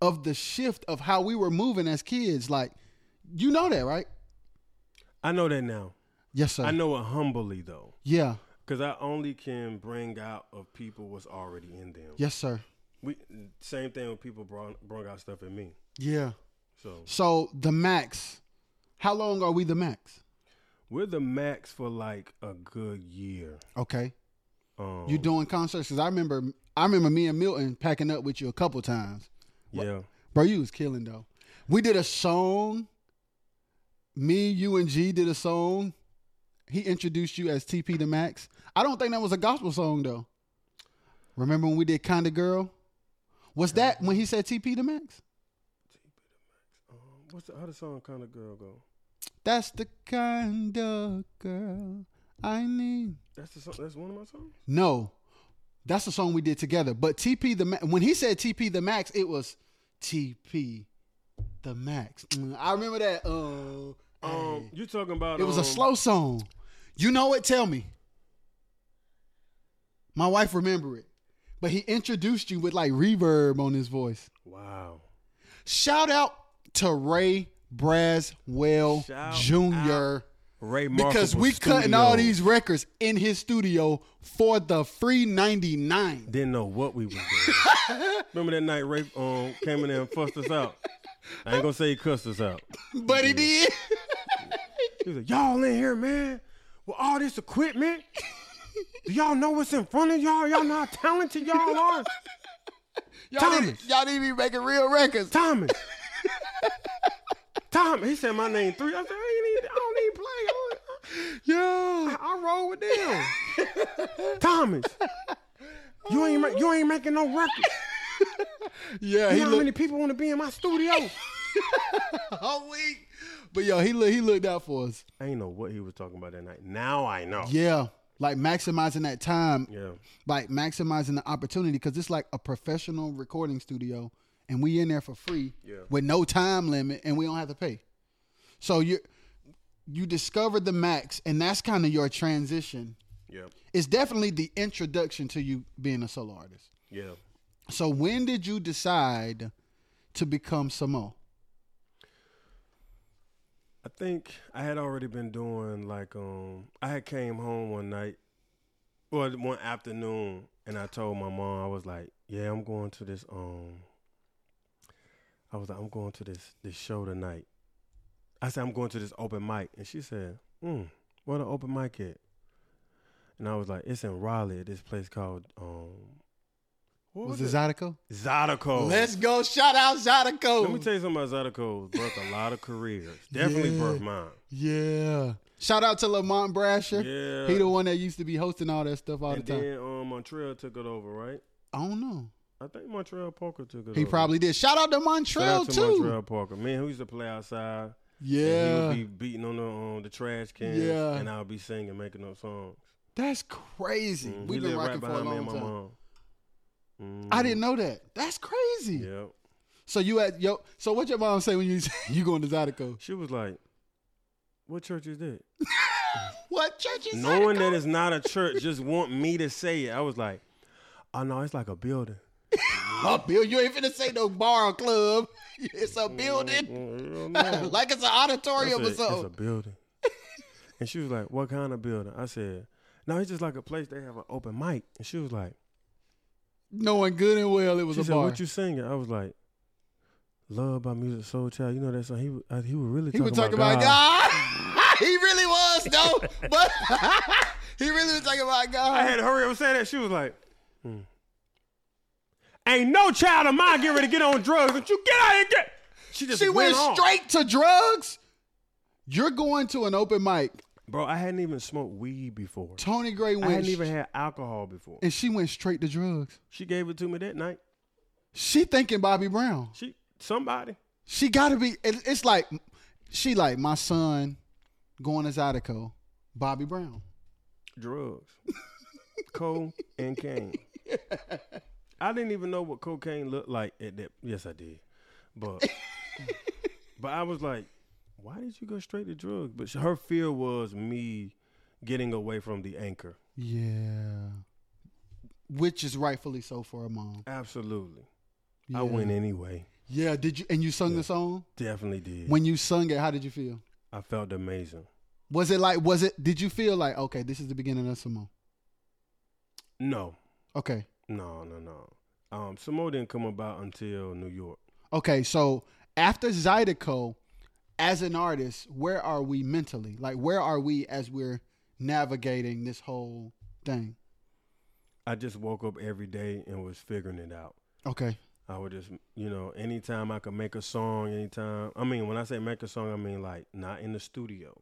of the shift of how we were moving as kids. Like you know that, right? I know that now. Yes, sir. I know it humbly though, Yeah. Because I only can bring out of people what's already in them. Yes, sir. We same thing when people brought brought out stuff in me. Yeah. So So the max. How long are we the max? we're the max for like a good year. Okay. Um, You doing concerts? Cause I remember, I remember me and Milton packing up with you a couple times. Yeah. Bro, you was killing though. We did a song. Me, you, and G did a song. He introduced you as TP the Max. I don't think that was a gospel song though. Remember when we did Kinda Girl? Was that when he said TP the Max? Um, what's the how the song kind of girl go? That's the kind of girl I need. That's the song. That's one of my songs. No, that's the song we did together. But TP the when he said TP the Max, it was TP the Max. Mm, I remember that. Uh, Um, hey. you talking about? it was a um, slow song. You know it? Tell me. My wife remember it, but he introduced you with like reverb on his voice. Wow. Shout out to Ray Braswell Shout Jr. Ray Because Markable we cutting all these records in his studio for the free 99. Didn't know what we was doing. <laughs> Remember that night Ray um, came in there and fussed us out. I ain't gonna say he cussed us out. <laughs> But he did. He was like, "Y'all in here, man, with all this equipment. <laughs> Do y'all know what's in front of y'all? Y'all know how talented y'all are." <laughs> Y'all need, Thomas. y'all need to be making real records. Thomas. <laughs> Thomas. He said my name three. I said, I, ain't need, I don't need play. Yo. I, I roll with them. <laughs> Thomas. You ain't ma- you ain't making no records. Yeah, You he know how many people want to be in my studio? all week. But yo, he look, he looked out for us. I ain't know what he was talking about that night. Now I know. Yeah. Like maximizing that time, Yeah. like maximizing the opportunity because it's like a professional recording studio and we in there for free Yeah. with no time limit and we don't have to pay. So you you discovered the max and that's kind of your transition. Yeah. It's definitely the introduction to you being a solo artist. Yeah. So when did you decide to become Samoht? I think I had already been doing like um I had came home one night well one afternoon and I told my mom I was like, Yeah, I'm going to this um I was like, I'm going to this this show tonight. I said I'm going to this open mic and she said, Hmm, where the open mic at? And I was like, It's in Raleigh at this place called um what Was was, it it? Zydeco? Zydeco. Let's go. Shout out Zydeco. Let me tell you something about Zydeco. Birthed a lot of careers. Definitely Yeah. birthed mine. Yeah. Shout out to Lamont Brasher. Yeah. He the one that used to be hosting all that stuff all and the time. then um, Montreal took it over, right? I don't know. I think Montreal Parker took it over. He over. probably did. Shout out to Shout Montreal out to too. Montreal Parker. Man, who used to play outside. And Yeah. he would be beating on the um, the trash cans. Yeah. And I would be singing, making up songs. That's crazy. Mm, We've he been rocking right for a behind me long and my time. Mm, I didn't know that. That's crazy. Yeah. So you at yo. So what your mom say when you <laughs> you going to Zydeco? She was like, "What church is that?" <laughs> What church is Knowing Zydeco? that it's not a church, just want me to say it. I was like, "Oh no, it's like a building." <laughs> a Bill, you ain't finna say no bar or club. It's a building, Mm, like it's an auditorium said, or something. It's a building. and she was like, What kind of building? I said, No, it's just like a place they have an open mic. And she was like, Knowing good and well it was She a said, bar. What you singing? I was like, Love by Musiq Soulchild. You know that song? He was- uh, he was really he talking, was talking about God. <laughs> he really was though, <laughs> but <laughs> he really was talking about God. I had to hurry up and say that. She was like, hmm. Ain't no child of mine getting ready to get on drugs. Don't you get out here and get. She just she went off. straight to drugs. You're going to an open mic. Bro, I hadn't even smoked weed before. Tony Gray went. I hadn't even had alcohol before. and she went straight to drugs. She gave it to me that night. She thinking Bobby Brown. She somebody. She got to be. it- It's like she like my son going to Zydeco, Bobby Brown. drugs, <laughs> coke and cane. <laughs> I didn't even know what cocaine looked like at that. Yes, I did, but <laughs> but I was like, why did you go straight to drugs? But her fear was me getting away from the anchor. Yeah. Which is rightfully so for a mom. Absolutely. Yeah. I went anyway. Yeah, did you and you sung Yeah. the song? Definitely did. When you sung it, how did you feel? I felt amazing. Was it like was it did you feel like okay, this is the beginning of Simone? No, Okay. no, no, no. Um, Samoht didn't come about until New York. Okay, so after Zydeco, as an artist, where are we mentally? Like where are we as we're navigating this whole thing? I just woke up every day and was figuring it out. Okay. I would just, you know, anytime I could make a song, anytime. I mean, when I say make a song, I mean like not in the studio,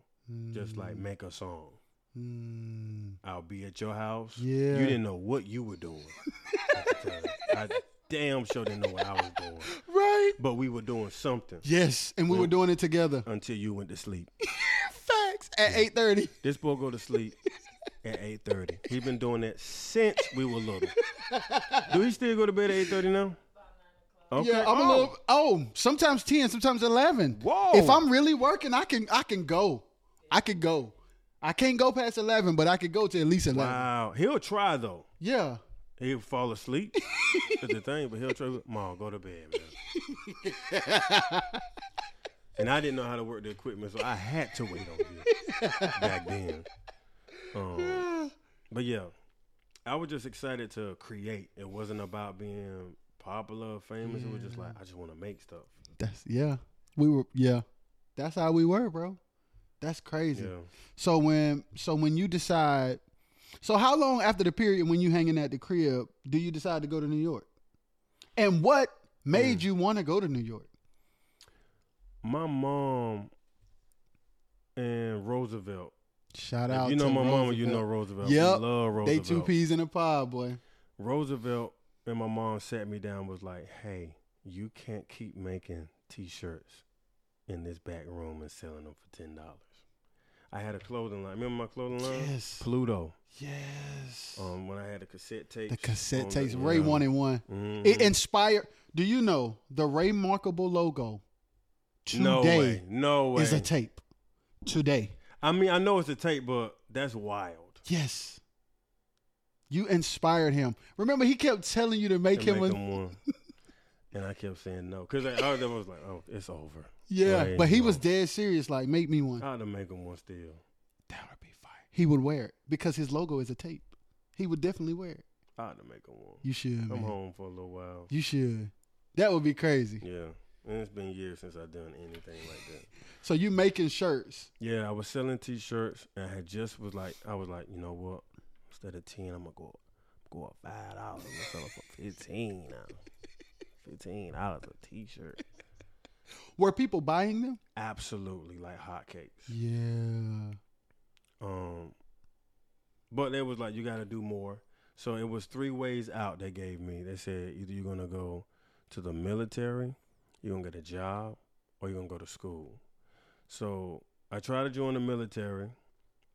just like make a song. Mm. I'll be at your house. Yeah. You didn't know what you were doing. <laughs> I, could tell you. I damn sure didn't know what I was doing. <laughs> Right. But we were doing something Yes, and we Yeah. were doing it together. until you went to sleep. <laughs> Facts at eight thirty. This boy go to sleep at eight thirty. He been doing that since we were little. Do he still go to bed at eight thirty now? Okay. Yeah, I'm a Oh. little. Oh, sometimes ten, sometimes eleven. Whoa. If I'm really working, I can I can go. I could go. I can't go past eleven, but I could go to at least eleven. Wow. He'll try though. Yeah. He'll fall asleep. That's the thing, but he'll try. Mom, go to bed, man. <laughs> and I didn't know how to work the equipment, so I had to wait on you back then. Um, but yeah, I was just excited to create. It wasn't about being popular, or famous. It was just like I just want to make stuff. That's yeah. We were yeah. That's how we were, bro. That's crazy. Yeah. So when so when you decide, so how long after the period when you hanging at the crib do you decide to go to New York? And what made mm. you want to go to New York? My mom and Roosevelt. Shout If out. you know my mama, you know Roosevelt. Yep. We love They two peas in a pod, boy. Roosevelt and my mom sat me down was like, "Hey, you can't keep making T-shirts in this back room and selling them for ten dollars." I had a clothing line. Remember my clothing line? Yes. Pluto. Yes. Um, when I had the cassette tapes. the cassette tapes, the- Ray one and one. Mhm. It inspired. Do you know the Ray Markable logo? Today no way. No way. is a tape. Today. I mean, I know it's a tape, but that's wild. Yes. You inspired him. Remember, he kept telling you to make To him make a. them one. and I kept saying no because I, I was like, "Oh, it's over." Yeah, but he no. was dead serious. Like, make me one. I had to make him one still. That would be fire. He would wear it because his logo is a tape. He would definitely wear it. I had to make him one. You should, I'm man. home for a little while. You should. That would be crazy. Yeah. And it's been years since I've done anything like that. <laughs> So you making shirts? Yeah, I was selling t-shirts and I had just was like, I was like, you know what? Instead of ten, I'm gonna go, go up five dollars. I'm gonna sell it for fifteen now. <laughs> Fifteen dollars a t-shirt. Were people buying them? Absolutely like hotcakes. Yeah. Um, but it was like you got to do more. So it was three ways out they gave me. They said either you're gonna go to the military, you're gonna get a job, or you're gonna go to school. So I tried to join the military.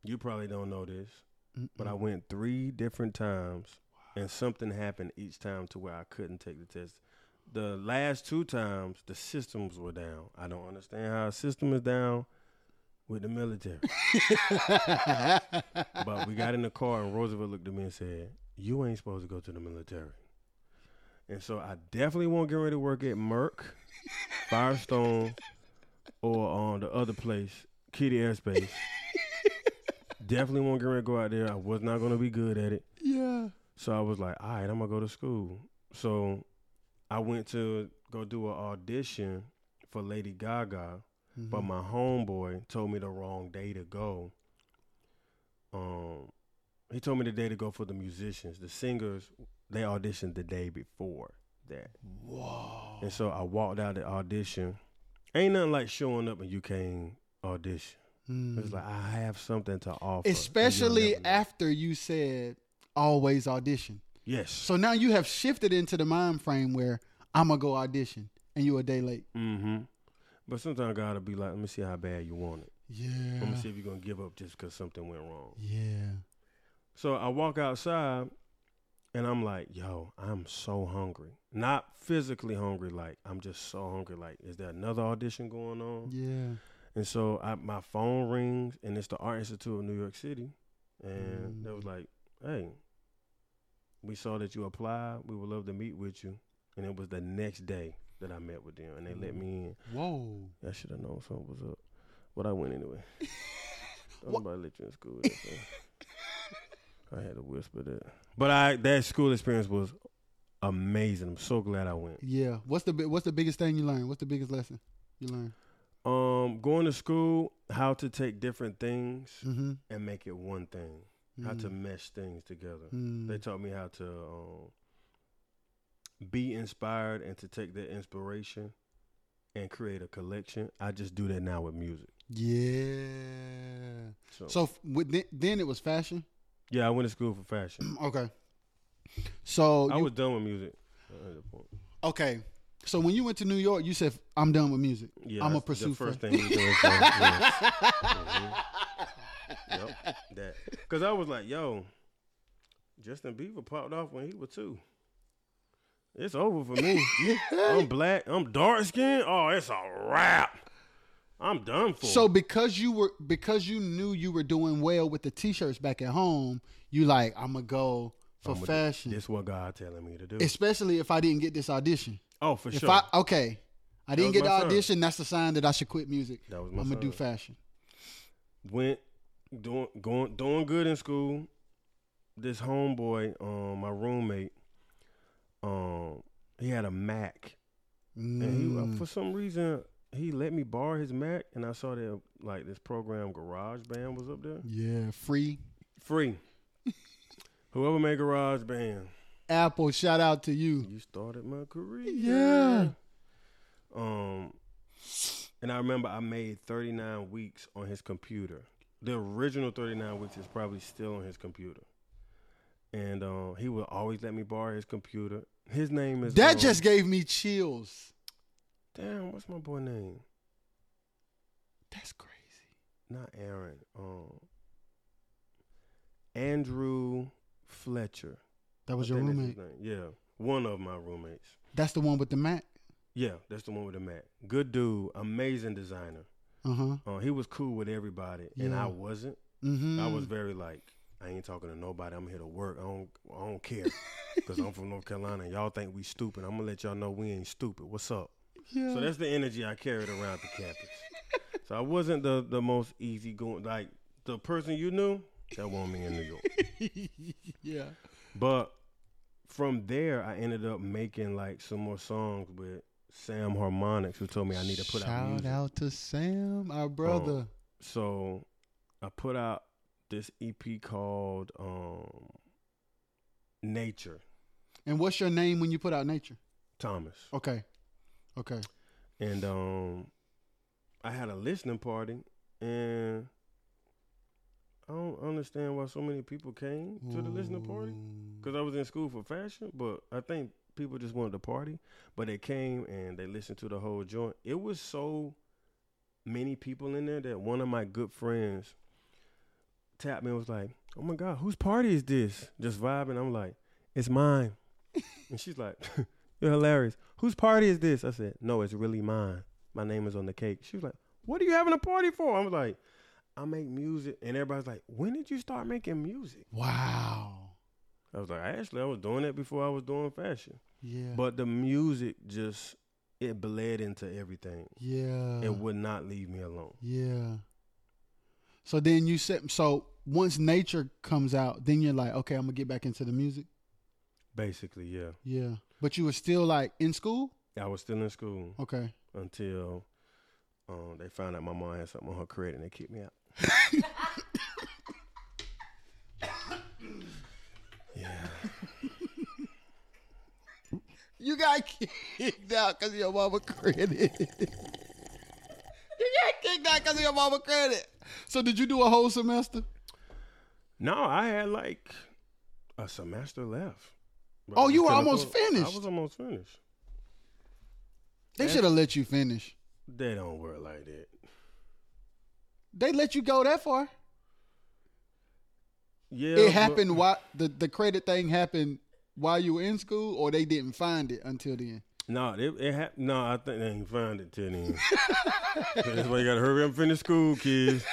You probably don't know this, but I went three different times, and something happened each time to where I couldn't take the test. The last two times, the systems were down. I don't understand how a system is down with the military. <laughs> but we got in the car, and Roosevelt looked at me and said, "You ain't supposed to go to the military." And so I definitely won't get ready to work at Merck, Firestone, or on the other place, Kitty Airspace. definitely won't get ready to go out there. I was not going to be good at it. yeah. So I was like, all right, I'm gonna go to school. So I went to go do an audition for Lady Gaga, but Mhm. my homeboy told me the wrong day to go. Um, he told me the day to go for the musicians, the singers. They auditioned the day before that, Whoa. and so I walked out the audition. Ain't nothing like showing up and you can't audition. Mm. It's like I have something to offer, Especially after you said always audition. Yes. So now you have shifted into the mind frame where I'm gonna go audition and you a day late. Mm-hmm. But sometimes God will be like, let me see how bad you want it. Yeah. Let me see if you're gonna give up just because something went wrong. Yeah. So I walk outside and I'm like, yo, I'm so hungry. Not physically hungry, like I'm just so hungry. Like, is there another audition going on? Yeah. And so I, my phone rings and it's the Art Institute of New York City. and they was like, "Hey, we saw that you applied. We would love to meet with you." And it was the next day that I met with them, and they let me in. Whoa. I should have known something was up, but I went anyway. <laughs> Nobody let you in school. I had to whisper that, but I that school experience was amazing. I'm so glad I went. Yeah. What's the what's the biggest thing you learned? What's the biggest lesson you learned? Um, going to school, how to take different things Mm-hmm. and make it one thing. How to mesh things together. Mm. They taught me how to um, be inspired and to take that inspiration and create a collection. I just do that now with music. Yeah. So, So f- with, then, it was fashion. yeah, I went to school for fashion. <clears throat> Okay. So I you- was done with music. at that point. okay. So when you went to New York, you said I'm done with music. Yeah, I'm a pursue the first fa- thing. So, <laughs> yes. Mhm. Yep, that. Because I was like, yo, Justin Bieber popped off when he was two. It's over for me. <laughs> I'm black. I'm dark skinned. Oh, it's a wrap. I'm done for. So because you were because you knew you were doing well with the t-shirts back at home, you like I'm gonna go for I'ma do- fashion, This what God telling me to do. especially if I didn't get this audition. oh, for If sure. I okay, I didn't get the audition. That's the sign that I should quit music. that was my I'm gonna do fashion. went doing going doing good in school. This homeboy, um, my roommate, um, he had a Mac, and he uh, Mm. for some reason he let me borrow his Mac, and I saw that like this program GarageBand was up there, yeah, free free. <laughs> Whoever made GarageBand, Apple. Shout out to you. you started my career. Yeah. Um, and I remember I made 39 weeks on his computer. The original 39 weeks is probably still on his computer. And um, he would always let me borrow his computer. His name is That um, just gave me chills. damn. What's my boy name? That's crazy. Not Aaron. Um, Andrew Fletcher. That was your think that's his roommate. Yeah, one of my roommates. That's the one with the Mac. Yeah, that's the one with the Mac. Good dude, amazing designer. Uh huh. Uh, he was cool with everybody, and I wasn't. Mm-hmm. I was very like, I ain't talking to nobody. I'm here to work. I don't, I don't care, <laughs> because I'm from North Carolina. Y'all think we stupid. I'm gonna let y'all know we ain't stupid. What's up? Yeah. So that's the energy I carried around the campus. <laughs> so I wasn't the the most easy going. Like the person you knew, that wasn't me in New York. <laughs> yeah. But from there, I ended up making like some more songs with Sam Harmonics, who told me I need to put out Shout out to Sam, our brother. So I put out this EP called um, Nature and what's your name when you put out Nature? Thomas. Okay. Okay. And um, I had a listening party, and I don't understand why so many people came to the listening party. Because I was in school for fashion, but I think people just wanted to party. But they came and they listened to the whole joint. It was so many people in there that one of my good friends tapped me and was like, Oh my God, whose party is this? Just vibing. I'm like, It's mine. <laughs> and she's like, <laughs> You're hilarious. Whose party is this? I said, No, it's really mine. My name is on the cake. She was like, What are you having a party for? I was like, I make music. And everybody's like, When did you start making music? Wow. I was like, actually, I was doing that before I was doing fashion. Yeah. But the music just it bled into everything. yeah. It would not leave me alone. Yeah. So then you said so once nature comes out, then you're like, okay, I'm gonna get back into the music. Basically, yeah. Yeah. But you were still like in school? I was still in school Okay. until um, they found out my mom had something on her credit and they kicked me out. <laughs> You got kicked out because your mama credit. <laughs> you got kicked out because your mama credit. So did you do a whole semester? No, I had like a semester left. But Oh, you were almost finished. I was almost finished. They should have let you finish. They don't work like that. They let you go that far. Yeah, it happened while the, the credit thing happened while you were in school, or they didn't find it until then. No, it, it ha- no, I think they ain't find it till then. <laughs> That's why you gotta hurry up and finish school, kids.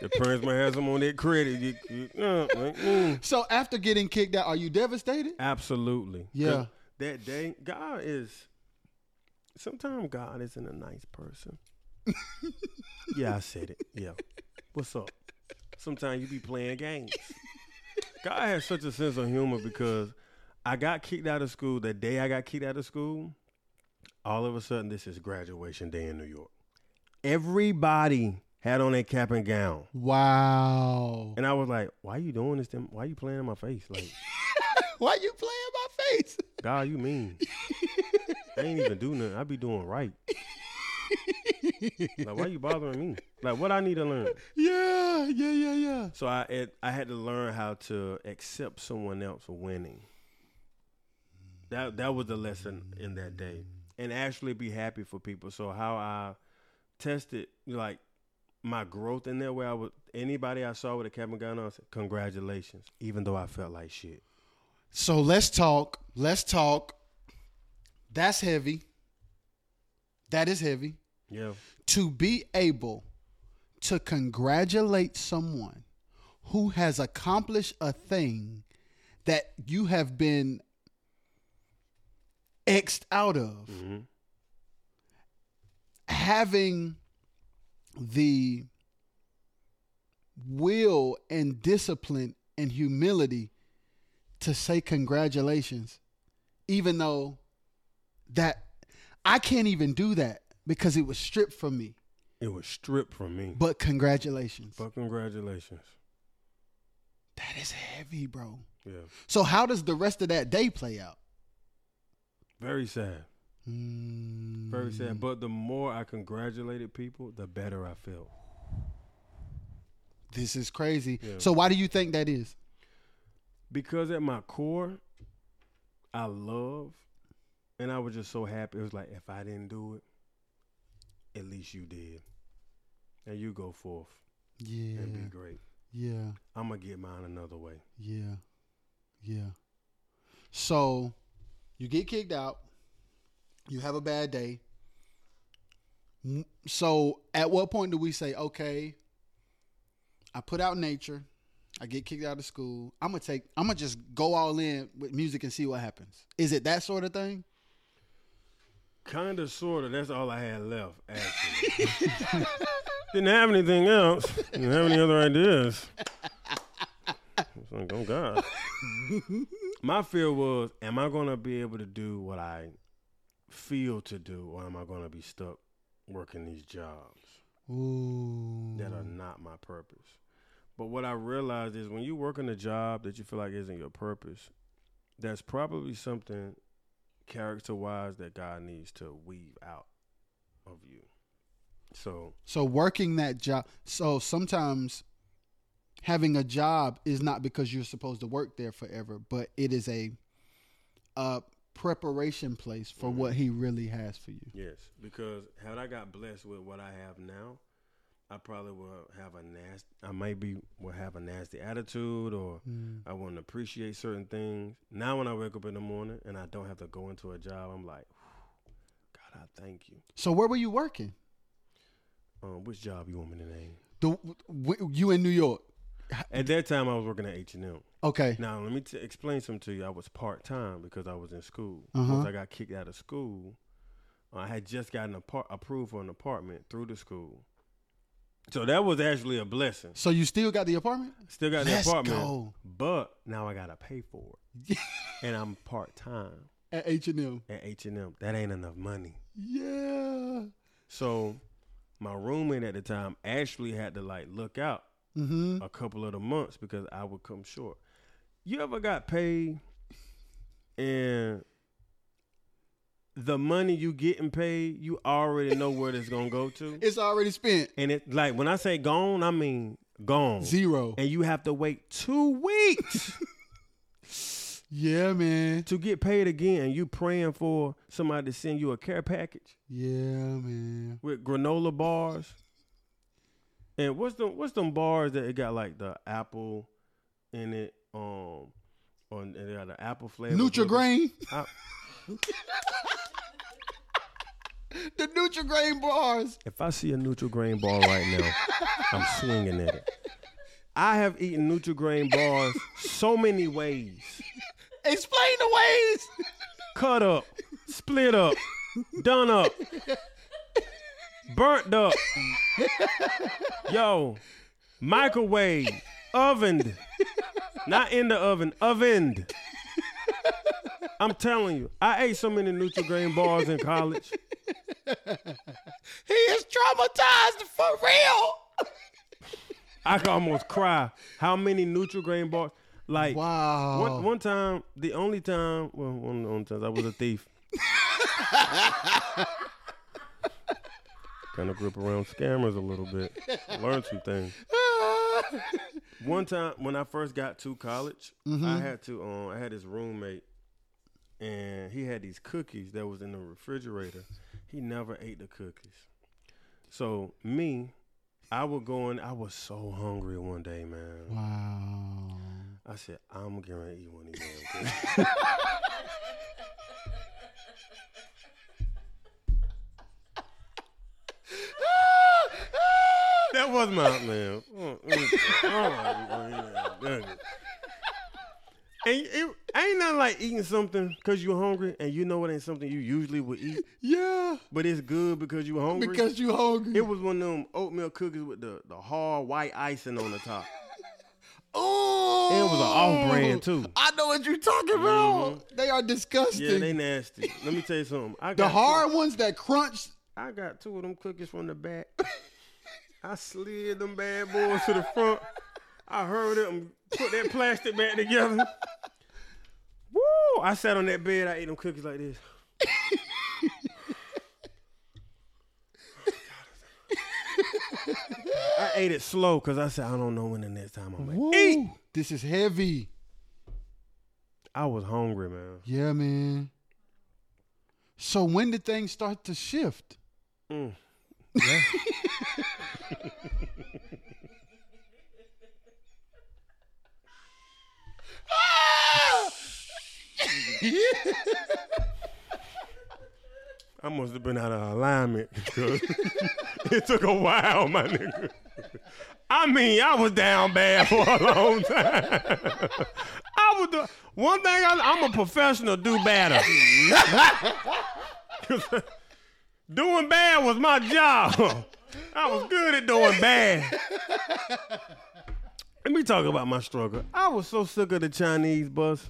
the parents might have some on their credit. You, you, like, mm. So after getting kicked out, are you devastated? Absolutely. Yeah. That day, God is. Sometimes God isn't a nice person. <laughs> yeah, I said it. Yeah. What's up? Sometimes you be playing games. God has such a sense of humor because I got kicked out of school. The day I got kicked out of school, all of a sudden, this is graduation day in New York. Everybody had on their cap and gown. Wow. And I was like, why are you doing this? To, why are you playing in my face? Like, <laughs> Why you playing in my face? <laughs> God, you mean? I ain't even do nothing. I be doing right. like, why you bothering me? Like, what I need to learn? Yeah, yeah, yeah, yeah. So I it, I had to learn how to accept someone else winning. That that was the lesson in that day, and actually be happy for people. So how I tested like my growth in that way, I was anybody I saw with a cap and gown on, I said, congratulations, even though I felt like shit. So let's talk. Let's talk. That's heavy. That is heavy. Yeah, To be able to congratulate someone who has accomplished a thing that you have been X'd out of, hmm having the will and discipline and humility to say congratulations, even though that I can't even do that because it was stripped from me. it was stripped from me. But congratulations. But congratulations. That is heavy, bro. Yeah, So how does the rest of that day play out? Very sad. Mm, Very sad. But the more I congratulated people, the better I felt. This is crazy. Yeah. So why do you think that is? Because at my core, I love, and I was just so happy. It was like, if I didn't do it, at least you did. And you go forth Yeah. and be great. Yeah. I'm going to get mine another way. Yeah. Yeah. So you get kicked out. You have a bad day. So at what point do we say, okay, I put out nature, I get kicked out of school. I'm gonna take I'm gonna just go all in with music and see what happens. Is it that sort of thing? Kind of, sort of. That's all I had left, actually. <laughs> Didn't have anything else. Didn't have any other ideas. <laughs> It's like, oh, God. <laughs> My fear was, am I going to be able to do what I feel to do, or am I going to be stuck working these jobs Ooh. that are not my purpose? But what I realized is when you work in a job that you feel like isn't your purpose, that's probably something character wise that God needs to weave out of you. So So working that job. So sometimes having a job is not because you're supposed to work there forever, but it is a a preparation place for what he really has for you. yes, because had I got blessed with what I have now, I probably will have a nasty. I might be will have a nasty attitude, or I wouldn't appreciate certain things. Now, when I wake up in the morning and I don't have to go into a job, I'm like, God, I thank you. So where were you working? Um, which job you want me to name? The w- you in New York? At that time, I was working at H and M. Okay. Now, let me t- explain something to you. I was part time because I was in school. Uh-huh. Once I got kicked out of school, I had just gotten apart- approved for an apartment through the school. So that was actually a blessing. So you still got the apartment? Still got the Let's apartment, go. but now I gotta pay for it, <laughs> and I'm part time At H and M. at H and M. That ain't enough money. Yeah. So my roommate at the time actually had to like look out Mm-hmm. a couple of the months because I would come short. You ever got paid and the money you getting paid, you already know where it's gonna go to? <laughs> It's already spent. And it like when I say gone, I mean gone. Zero. And you have to wait two weeks <laughs> Yeah, man. to get paid again. You praying for somebody to send you a care package Yeah, man. with granola bars. And what's the what's them bars that it got like the apple in it? Um on and they got the apple flavor. Nutri-Grain. <laughs> I- the Nutri-Grain bars. If I see a Nutri-Grain bar right now, I'm swinging at it. I have eaten Nutri-Grain bars so many ways. Explain the ways. Cut up, split up, done up, burnt up. Yo, microwave, ovened. Not in the oven, ovened. I'm telling you, I ate so many Nutri-Grain bars in college. He is traumatized for real. I could almost cry. How many Nutri-Grain bars? Like Wow. one, one time, the only time, well, one of the only times I was a thief. Kind of grip around scammers a little bit. Learned some things. <laughs> One time when I first got to college, I had to. Um, I had this roommate, and he had these cookies that was in the refrigerator. He never ate the cookies. So me, I would go in. I was so hungry one day, man. wow. I said, I'm gonna eat one of these <laughs> that was my man. Oh, mm. mm, mm. And it ain't nothing like eating something because you're hungry and you know it ain't something you usually would eat, Yeah. but it's good because you're hungry. Because you hungry. it was one of them oatmeal cookies with the, the hard white icing on the top. <laughs> Oh. And it was an off brand too. I know what you're talking about. Mm-hmm. They are disgusting. Yeah, they nasty. Let me tell you something. The hard ones that crunch. I got two of them cookies from the back. <laughs> I slid them bad boys to the front. I heard them put that plastic back together. Woo! I sat on that bed. I ate them cookies like this. I ate it slow because I said I don't know when the next time I'm gonna eat. This is heavy. I was hungry, man. Yeah, man. So when did things start to shift? Mm. <laughs> I must have been out of alignment because <laughs> it took a while, my nigga. I mean, I was down bad for a long time. <laughs> I was do, one thing. I, I'm a professional. Do better. Doing bad was my job. I was good at doing bad. Let me talk about my struggle. I was so sick of the Chinese bus,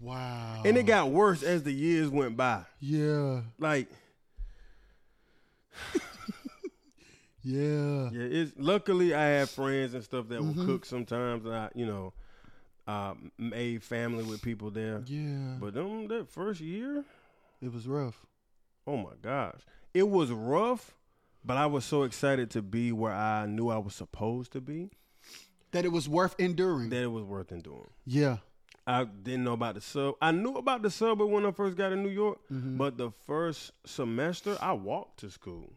Wow. and it got worse as the years went by. yeah. Like, <laughs> Yeah. yeah, it's luckily I had friends and stuff that would cook sometimes, and I, you know, uh, made family with people there. Yeah. But them that first year, it was rough. Oh my gosh, it was rough. But I was so excited to be where I knew I was supposed to be That it was worth enduring. that it was worth enduring. yeah. I didn't know about the sub. I knew about the subway when I first got to New York, Mm-hmm. but the first semester I walked to school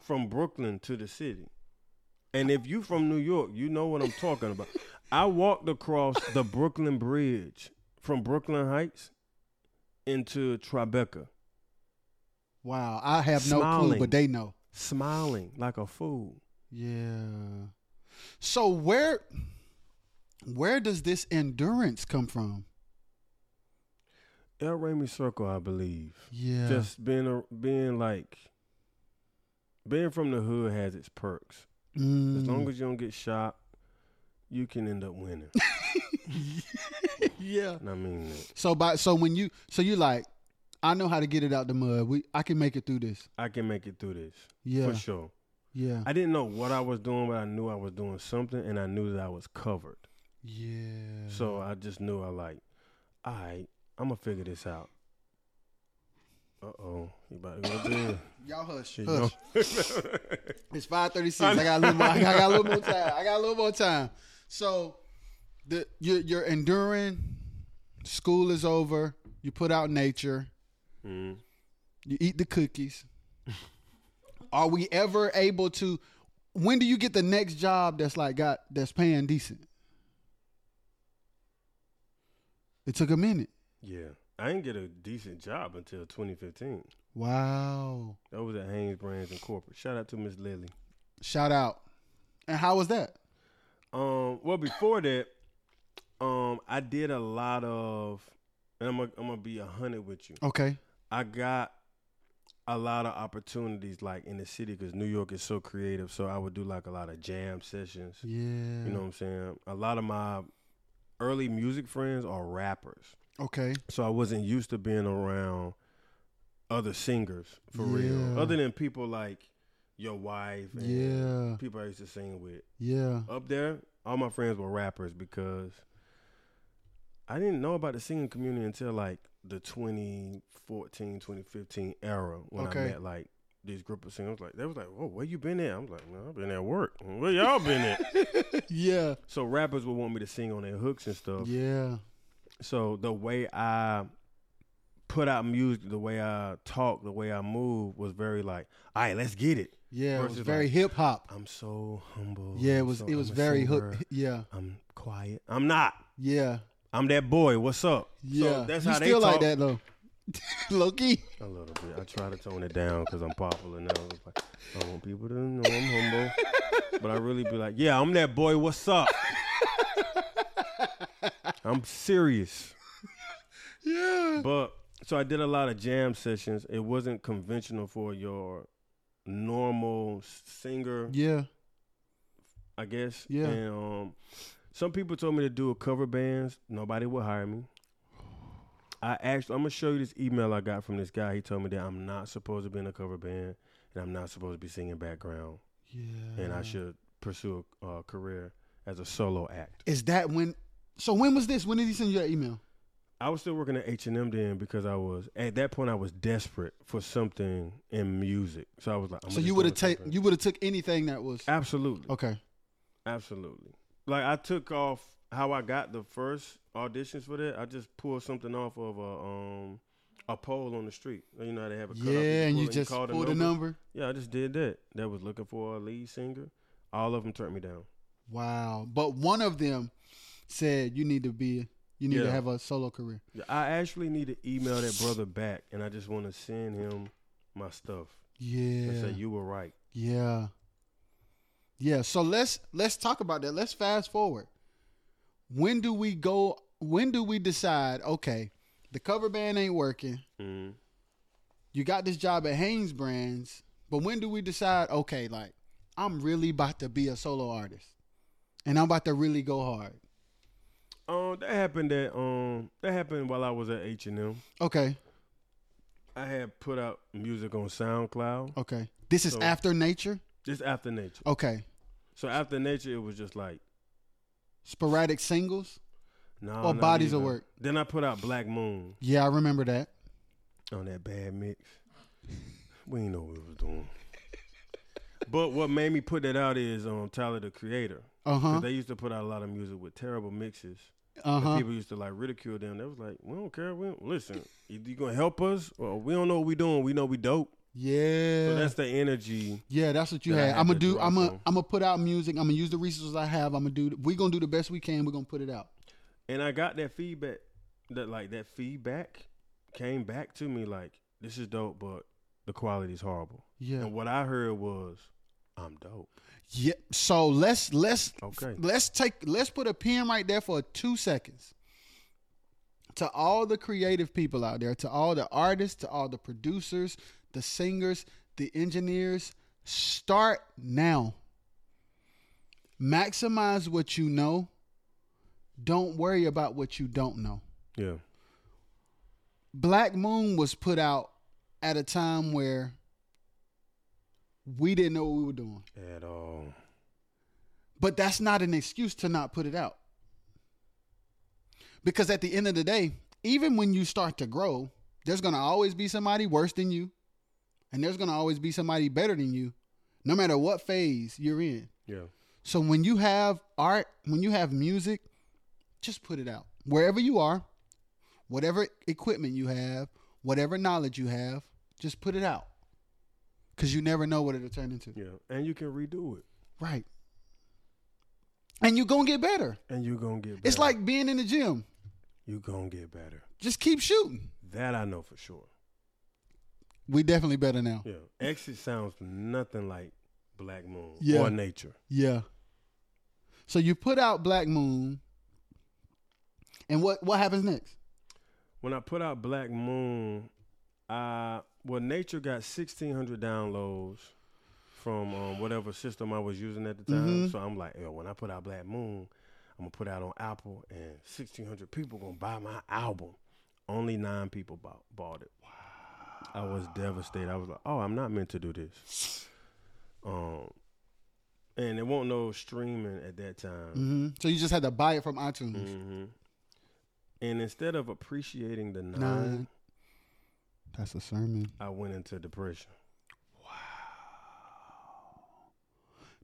from Brooklyn to the city. And if you from New York, you know what I'm talking about. <laughs> I walked across the Brooklyn Bridge from Brooklyn Heights into Tribeca, Wow. I have no clue, but they know. smiling like a fool. Yeah. So where where does this endurance come from? El Ramy Circle, I believe. Yeah. Just being a, being like being from the hood has its perks. As Mm. long as you don't get shot, you can end up winning. <laughs> yeah. And I mean that. So by so when you so you like, I know how to get it out the mud. We I can make it through this. I can make it through this Yeah. for sure. Yeah. I didn't know what I was doing, but I knew I was doing something, and I knew that I was covered. yeah. So I just knew I like, all right, I'm gonna figure this out. Uh oh, you about to go <coughs> there? Y'all hush. You hush. <laughs> It's five thirty six. I got a little more. I got a little more time. I got a little more time. So, the you're, you're enduring. School is over. You put out nature. Mhm. You eat the cookies. <laughs> Are we ever able to? When do you get the next job that's like got that's paying decent? It took a minute. Yeah, I didn't get a decent job until 2015. Wow. That was at Hanesbrands and Corporate. Shout out to Miss Lily. Shout out. And how was that? Um, well, before that, um, I did a lot of, and I'm gonna, I'm gonna be a hundred with you. Okay. I got a lot of opportunities like in the city because New York is so creative. So I would do like a lot of jam sessions. Yeah. You know what I'm saying? A lot of my early music friends are rappers. Okay. So I wasn't used to being around other singers for real. Other than people like your wife and Yeah. people I used to sing with. Yeah. Up there, all my friends were rappers because I didn't know about the singing community until like the 2014, 2015 era when Okay. I met like these group of singers. Like they was like, "Whoa, where you been at?" I was like, "Man, I've been at work. Where y'all been at?" <laughs> Yeah. so rappers would want me to sing on their hooks and stuff. Yeah. So the way I put out music, the way I talk, the way I move was very like, "All right, let's get it." Yeah. It was very like- hip hop. I'm so humble. Yeah, it was so- it was I'm very hook. Yeah. I'm quiet. I'm not. Yeah. I'm that boy. What's up? Yeah. So that's you how they still talk. like that though. <laughs> Low key. A little bit. I try to tone it down because I'm popular now. It's like, I want people to know I'm humble, but I really be like, yeah, I'm that boy. What's up? <laughs> I'm serious. Yeah. But so I did a lot of jam sessions. It wasn't conventional for your normal singer, Yeah. I guess. Yeah. And um, some people told me to do a cover bands. Nobody would hire me. I actually, I'm gonna show you this email I got from this guy. He told me that I'm not supposed to be in a cover band and I'm not supposed to be singing background, Yeah. and I should pursue a uh, career as a solo act. Is that when? So when was this? When did he send you that email? I was still working at H and M then because I was at that point I was desperate for something in music. So I was like, I'm so you would have taken you would have took anything that was absolutely, okay. absolutely. Like I took off how I got the first auditions for that. I just pulled something off of a um a pole on the street. You know how they have a Yeah, and you just call pulled a number. Yeah, I just did that. That was looking for a lead singer. All of them turned me down. Wow. But one of them said you need to be you need to have a solo career. I actually need to email that brother back, and I just want to send him my stuff Yeah. and say you were right. Yeah. Yeah. So let's let's talk about that. Let's fast forward. When do we go when do we decide, okay, the cover band ain't working. hmm You got this job at Hanesbrands, but when do we decide, okay, like I'm really about to be a solo artist. And I'm about to really go hard. Um, that happened at um that happened while I was at H and M. Okay. I had put out music on SoundCloud Okay. This is So- after nature? just after Nature. Okay. So after Nature, it was just like Sporadic singles? no. Or Bodies of. Work? Then I put out Black Moon Yeah, I remember that. on that bad mix. We didn't know what we was doing. But what made me put that out is um Tyler the Creator. Uh 'Cause huh. they used to put out a lot of music with terrible mixes. Uh And huh. people used to like ridicule them. They was like, "We don't care. We don't, listen. Either you gonna help us, or we don't know what we doing. We know we dope." Yeah. So that's the energy. yeah, that's what you that had I'm gonna do. I'm gonna. I'm gonna put out music. I'm gonna use the resources I have. I'm gonna do. We're gonna do the best we can. We're gonna put it out. And I got that feedback. That like that feedback came back to me like, "This is dope, but the quality is horrible." Yeah. And what I heard was, "I'm dope." Yeah. So let's let's Okay. let's take let's put a pin right there for two seconds. To all the creative people out there, to all the artists, to all the producers, the singers, the engineers, start now. Maximize what you know. Don't worry about what you don't know. Yeah. Black Moon was put out at a time where we didn't know what we were doing. At all. But that's not an excuse to not put it out. Because at the end of the day, even when you start to grow, there's going to always be somebody worse than you, and there's to always be somebody better than you, no matter what phase you're in. Yeah. So when you have art, when you have music, just put it out. Wherever you are, whatever equipment you have, whatever knowledge you have, just put it out. Because you never know what it'll turn into. Yeah. And you can redo it. Right. And you're to get better. And you're gonna get. Better. It's like being in the gym. You're gonna get better. Just keep shooting. That I know for sure. We definitely better now. Yeah, exit sounds nothing like Black Moon Yeah. or Nature. Yeah. So you put out Black Moon, and what what happens next? When I put out Black Moon, I well Nature got sixteen hundred downloads from um, whatever system I was using at the time. Mhm. So I'm like, yo, when I put out Black Moon, I'm gonna put out on Apple, and sixteen hundred people gonna buy my album. Only nine people bought bought it. Wow. I was devastated. I was like, oh, I'm not meant to do this. <laughs> Um, and it won't no streaming at that time. hmm So you just had to buy it from iTunes. hmm And instead of appreciating the nine, Nine. That's a sermon I went into depression. Wow.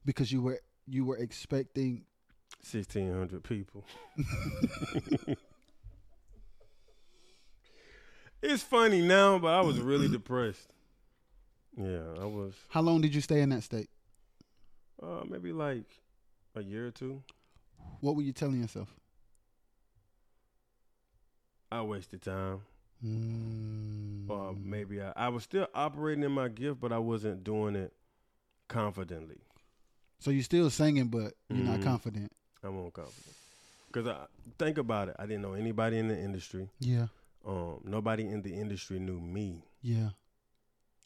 Because you were you were expecting. Sixteen hundred people. <laughs> it's funny now, but I was <clears throat> really depressed. Yeah, I was. How long did you stay in that state? Uh, maybe like a year or two. What were you telling yourself? I wasted time. Mm. Or maybe I, I was still operating in my gift, but I wasn't doing it confidently. So you're still singing, but you're not Mhm. confident. I'm on confident. Because I think about it, I didn't know anybody in the industry. Yeah, Um, nobody in the industry knew me. yeah,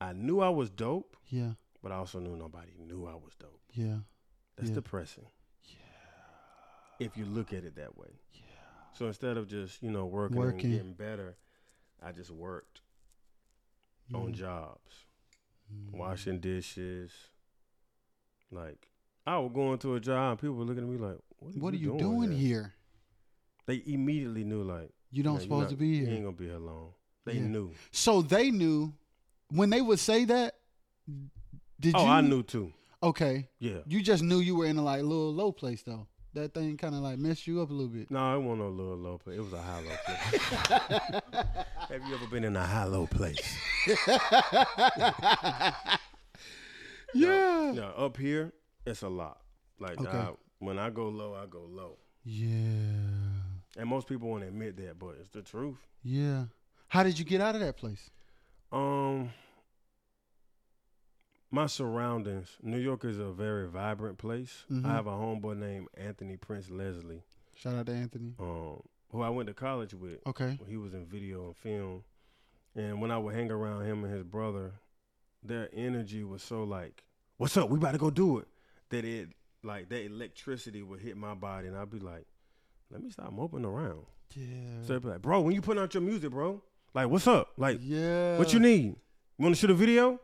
I knew I was dope, yeah, but I also knew nobody knew I was dope. yeah, That's Yeah. depressing. Yeah. If you look at it that way. Yeah. So instead of just, you know, working, Working. and getting better, I just worked on jobs, Mm. washing dishes. Like I would go into a job and people were looking at me like, "What are, What are you, you doing here?" here? They immediately knew like, You don't "Man, you're supposed not- to be here. You ain't gonna be here long." They Yeah. knew. So they knew when they would say that. Did oh, you? I knew too. Okay, Yeah. you just knew you were in a like little low place though. That thing kind of like messed you up a little bit. No, it wasn't no little low place. It was a high low place. <laughs> Have you ever been in a high low place? <laughs> Yeah. No, up here it's a lot. Like Okay. I- when I go low, I go low, Yeah. And most people won't admit that, but it's the truth. Yeah. How did you get out of that place? Um, my surroundings. New York is a very vibrant place. Mhm. I have a homeboy named Anthony Prince Leslie, Shout out to Anthony. um, who I went to college with. Okay. He was in video and film, and when I would hang around him and his brother, their energy was so like, "What's up? We about to go do it." That it like that electricity would hit my body, and I'd be like, "Let me stop moping around." Yeah. So they'd be like, "Bro, when you putting out your music, bro, like, what's up? Like, yeah. what you need? You want to shoot a video?"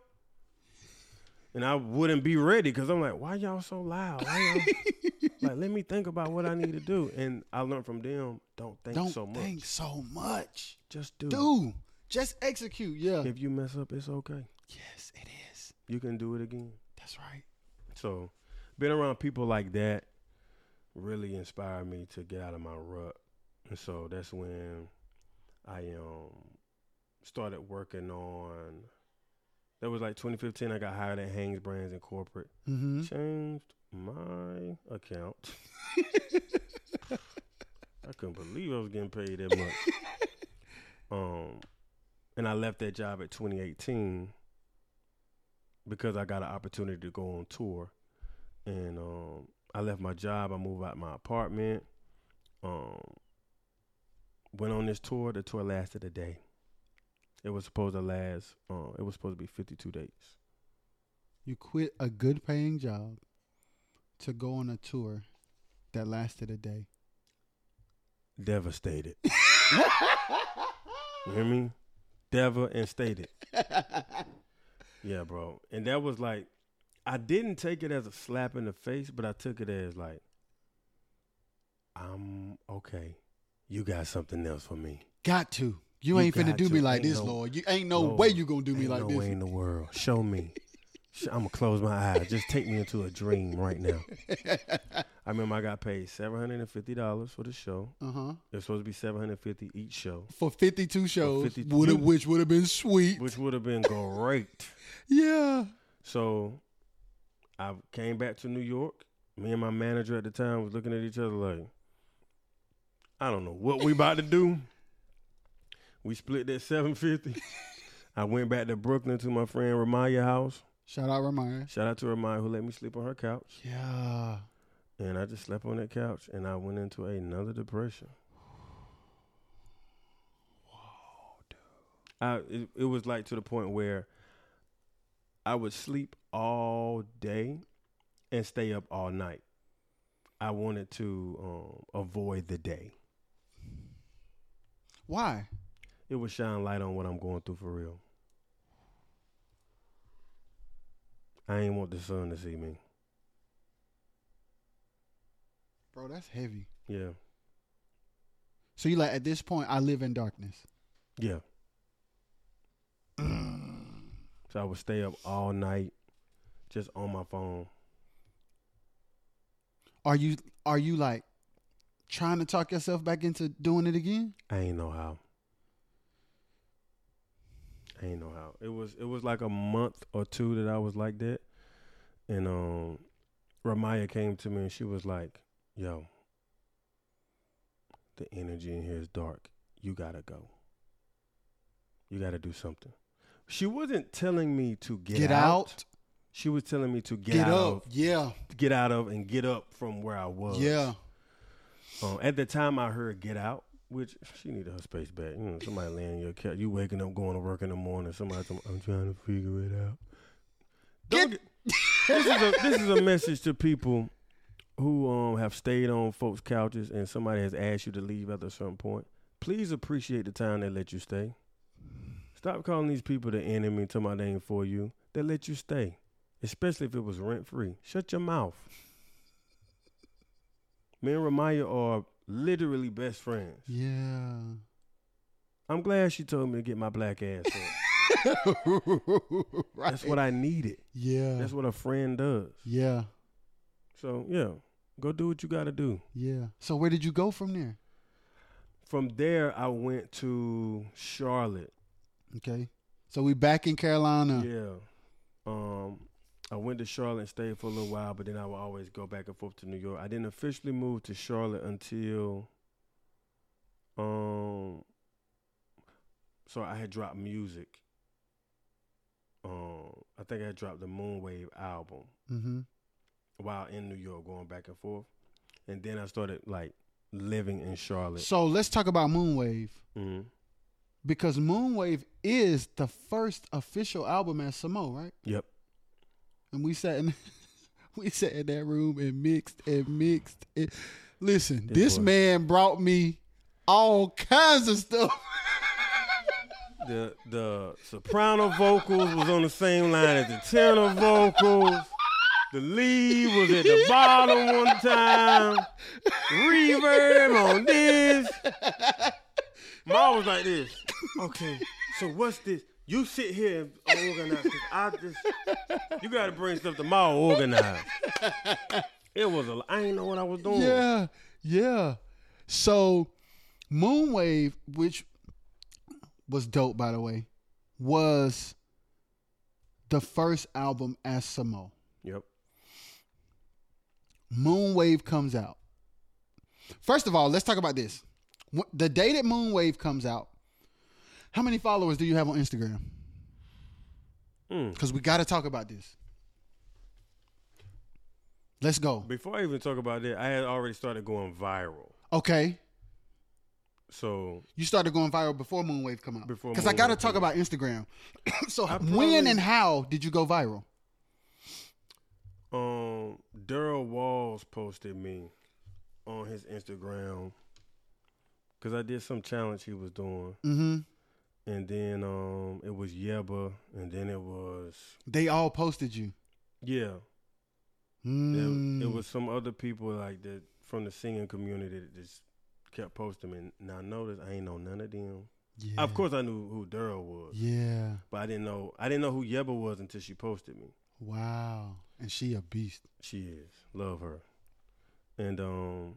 And I wouldn't be ready because I'm like, "Why y'all so loud? Y'all-" <laughs> like, let me think about what I need to do." And I learned from them, don't think Don't so much. think so much. Just do. Do. Just execute. Yeah. If you mess up, it's okay. yes, it is. You can do it again. That's right. So, being around people like that really inspired me to get out of my rut. And so that's when I um started working on. That was like 2015. I got hired at Hanesbrands in corporate. Mm-hmm. Changed my account. <laughs> I couldn't believe I was getting paid that much. <laughs> um, and I left that job at 2018 because I got an opportunity to go on tour, and um, I left my job. I moved out my apartment. Um, went on this tour. The tour lasted a day. It was supposed to last. Um, it was supposed to be 52 days. You quit a good paying job to go on a tour that lasted a day. Devastated. <laughs> you hear me? Deva and stated. <laughs> Yeah, bro. And that was like, I didn't take it as a slap in the face, but I took it as like, I'm okay. You got something else for me. Got to. You, You ain't finna do to. me like Ain't this, no- Lord. You ain't no Lord, way you gonna do me like no this. way in the world. Show me. I'm gonna close my eyes. Just take me into a dream right now. <laughs> I remember I got paid seven hundred and fifty dollars for the show. Uh huh. It was supposed to be seven hundred fifty each show, For fifty two shows, 52 would you- which would have been sweet. which would have been great. <laughs> yeah. So I came back to New York. Me and my manager at the time was looking at each other like, I don't know what we about to do. <laughs> We split that seven fifty. I went back to Brooklyn to my friend Ramaya house. Shout out Ramaya. Shout out to Ramaya who let me sleep on her couch. Yeah. And I just slept on that couch and I went into another depression. <sighs> Wow, dude. I it, it was like to the point where I would sleep all day and stay up all night. I wanted to um, avoid the day. Why? It would shine light on what I'm going through for real. I ain't want the sun to see me. Bro, that's heavy. Yeah. So you like at this point I live in darkness. Yeah. So I would stay up all night just on my phone. Are you are you like trying to talk yourself back into doing it again? I ain't know how. I ain't know how. It was it was like a month or two that I was like that. And um Ramaya came to me and she was like, Yo, the energy in here is dark. You gotta go. You gotta do something. She wasn't telling me to get, Get out. out. She was telling me to get, Get, out up. of Yeah. get out of and get up from where I was. Yeah. Um, at the time, I heard "Get Out," which she needed her space back. You know, somebody laying your couch, you waking up, going to work in the morning. Somebody, I'm trying to figure it out. Don't Get- get- this is a this is a message to people who um have stayed on folks' couches and somebody has asked you to leave at a certain point. Please appreciate the time they let you stay. Stop calling these people the enemy, about they ain't for you. They let you stay, especially if it was rent free. Shut your mouth. Me and Ramaya are literally best friends. Yeah. I'm glad she told me to get my black ass up. right. <laughs> That's what I needed. Yeah. That's what a friend does. yeah. So yeah, go do what you got to do. Yeah. So where did you go from there? From there, I went to Charlotte. Okay. So we back in Carolina. Yeah. Um, I went to Charlotte and stayed for a little while, but then I would always go back and forth to New York. I didn't officially move to Charlotte until um so I had dropped music. Um I think I had dropped the Moonwave album Mm-hmm. while in New York going back and forth. And then I started like living in Charlotte. So let's talk about Moonwave Mhm. Because Moonwave is the first official album at Samoht, right? Yep. And we sat in <laughs> we sat in that room and mixed and mixed. And, listen, This man brought me all kinds of stuff. <laughs> The the soprano vocals was on the same line as the tenor vocals. The lead was at the bottom one time. Reverb on this. Ma was like this. <laughs> Okay, so what's this? You sit here and organize. 'cause I just you got to bring stuff to Ma organize. It was a. I ain't know what I was doing. Yeah, yeah. So Moonwave, which was dope by the way, was the first album as Samoht. Yep. Moonwave comes out. First of all, let's talk about this. The day that Moonwave comes out, how many followers do you have on Instagram? Mm. Because we got to talk about this. Let's go. Before I even talk about that, I had already started going viral. Okay. So You started going viral before Moonwave come out. Before Because I got to talk about Instagram. <coughs> so I when and how did you go viral? Um, Daryl Walls posted me on his Instagram because I did some challenge he was doing, Mm-hmm. and then um, it was Yebba, and then it was They all posted you. yeah, Mm. it, it was some other people like that from the singing community that just kept posting me. And now I noticed I ain't know none of them. Yeah. Of course, I knew who Daryl was, Yeah. but I didn't know I didn't know who Yebba was until she posted me. Wow. And she a beast. She is. Love her. And um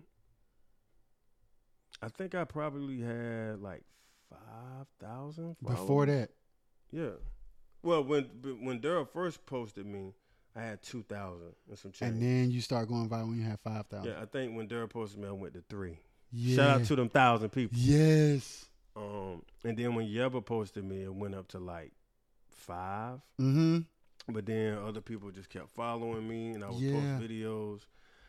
I think I probably had like five thousand Before that. Yeah. Well, when when Daryl first posted me, I had two thousand and some change. And then you start going viral when you have 5,000. yeah, I think when Daryl posted me, I went to three. Yeah. Shout out to them thousand people. Yes. Um, and then when Yebba posted me, it went up to like five. Mm-hmm. But then other people just kept following me, and I would Yeah. post videos.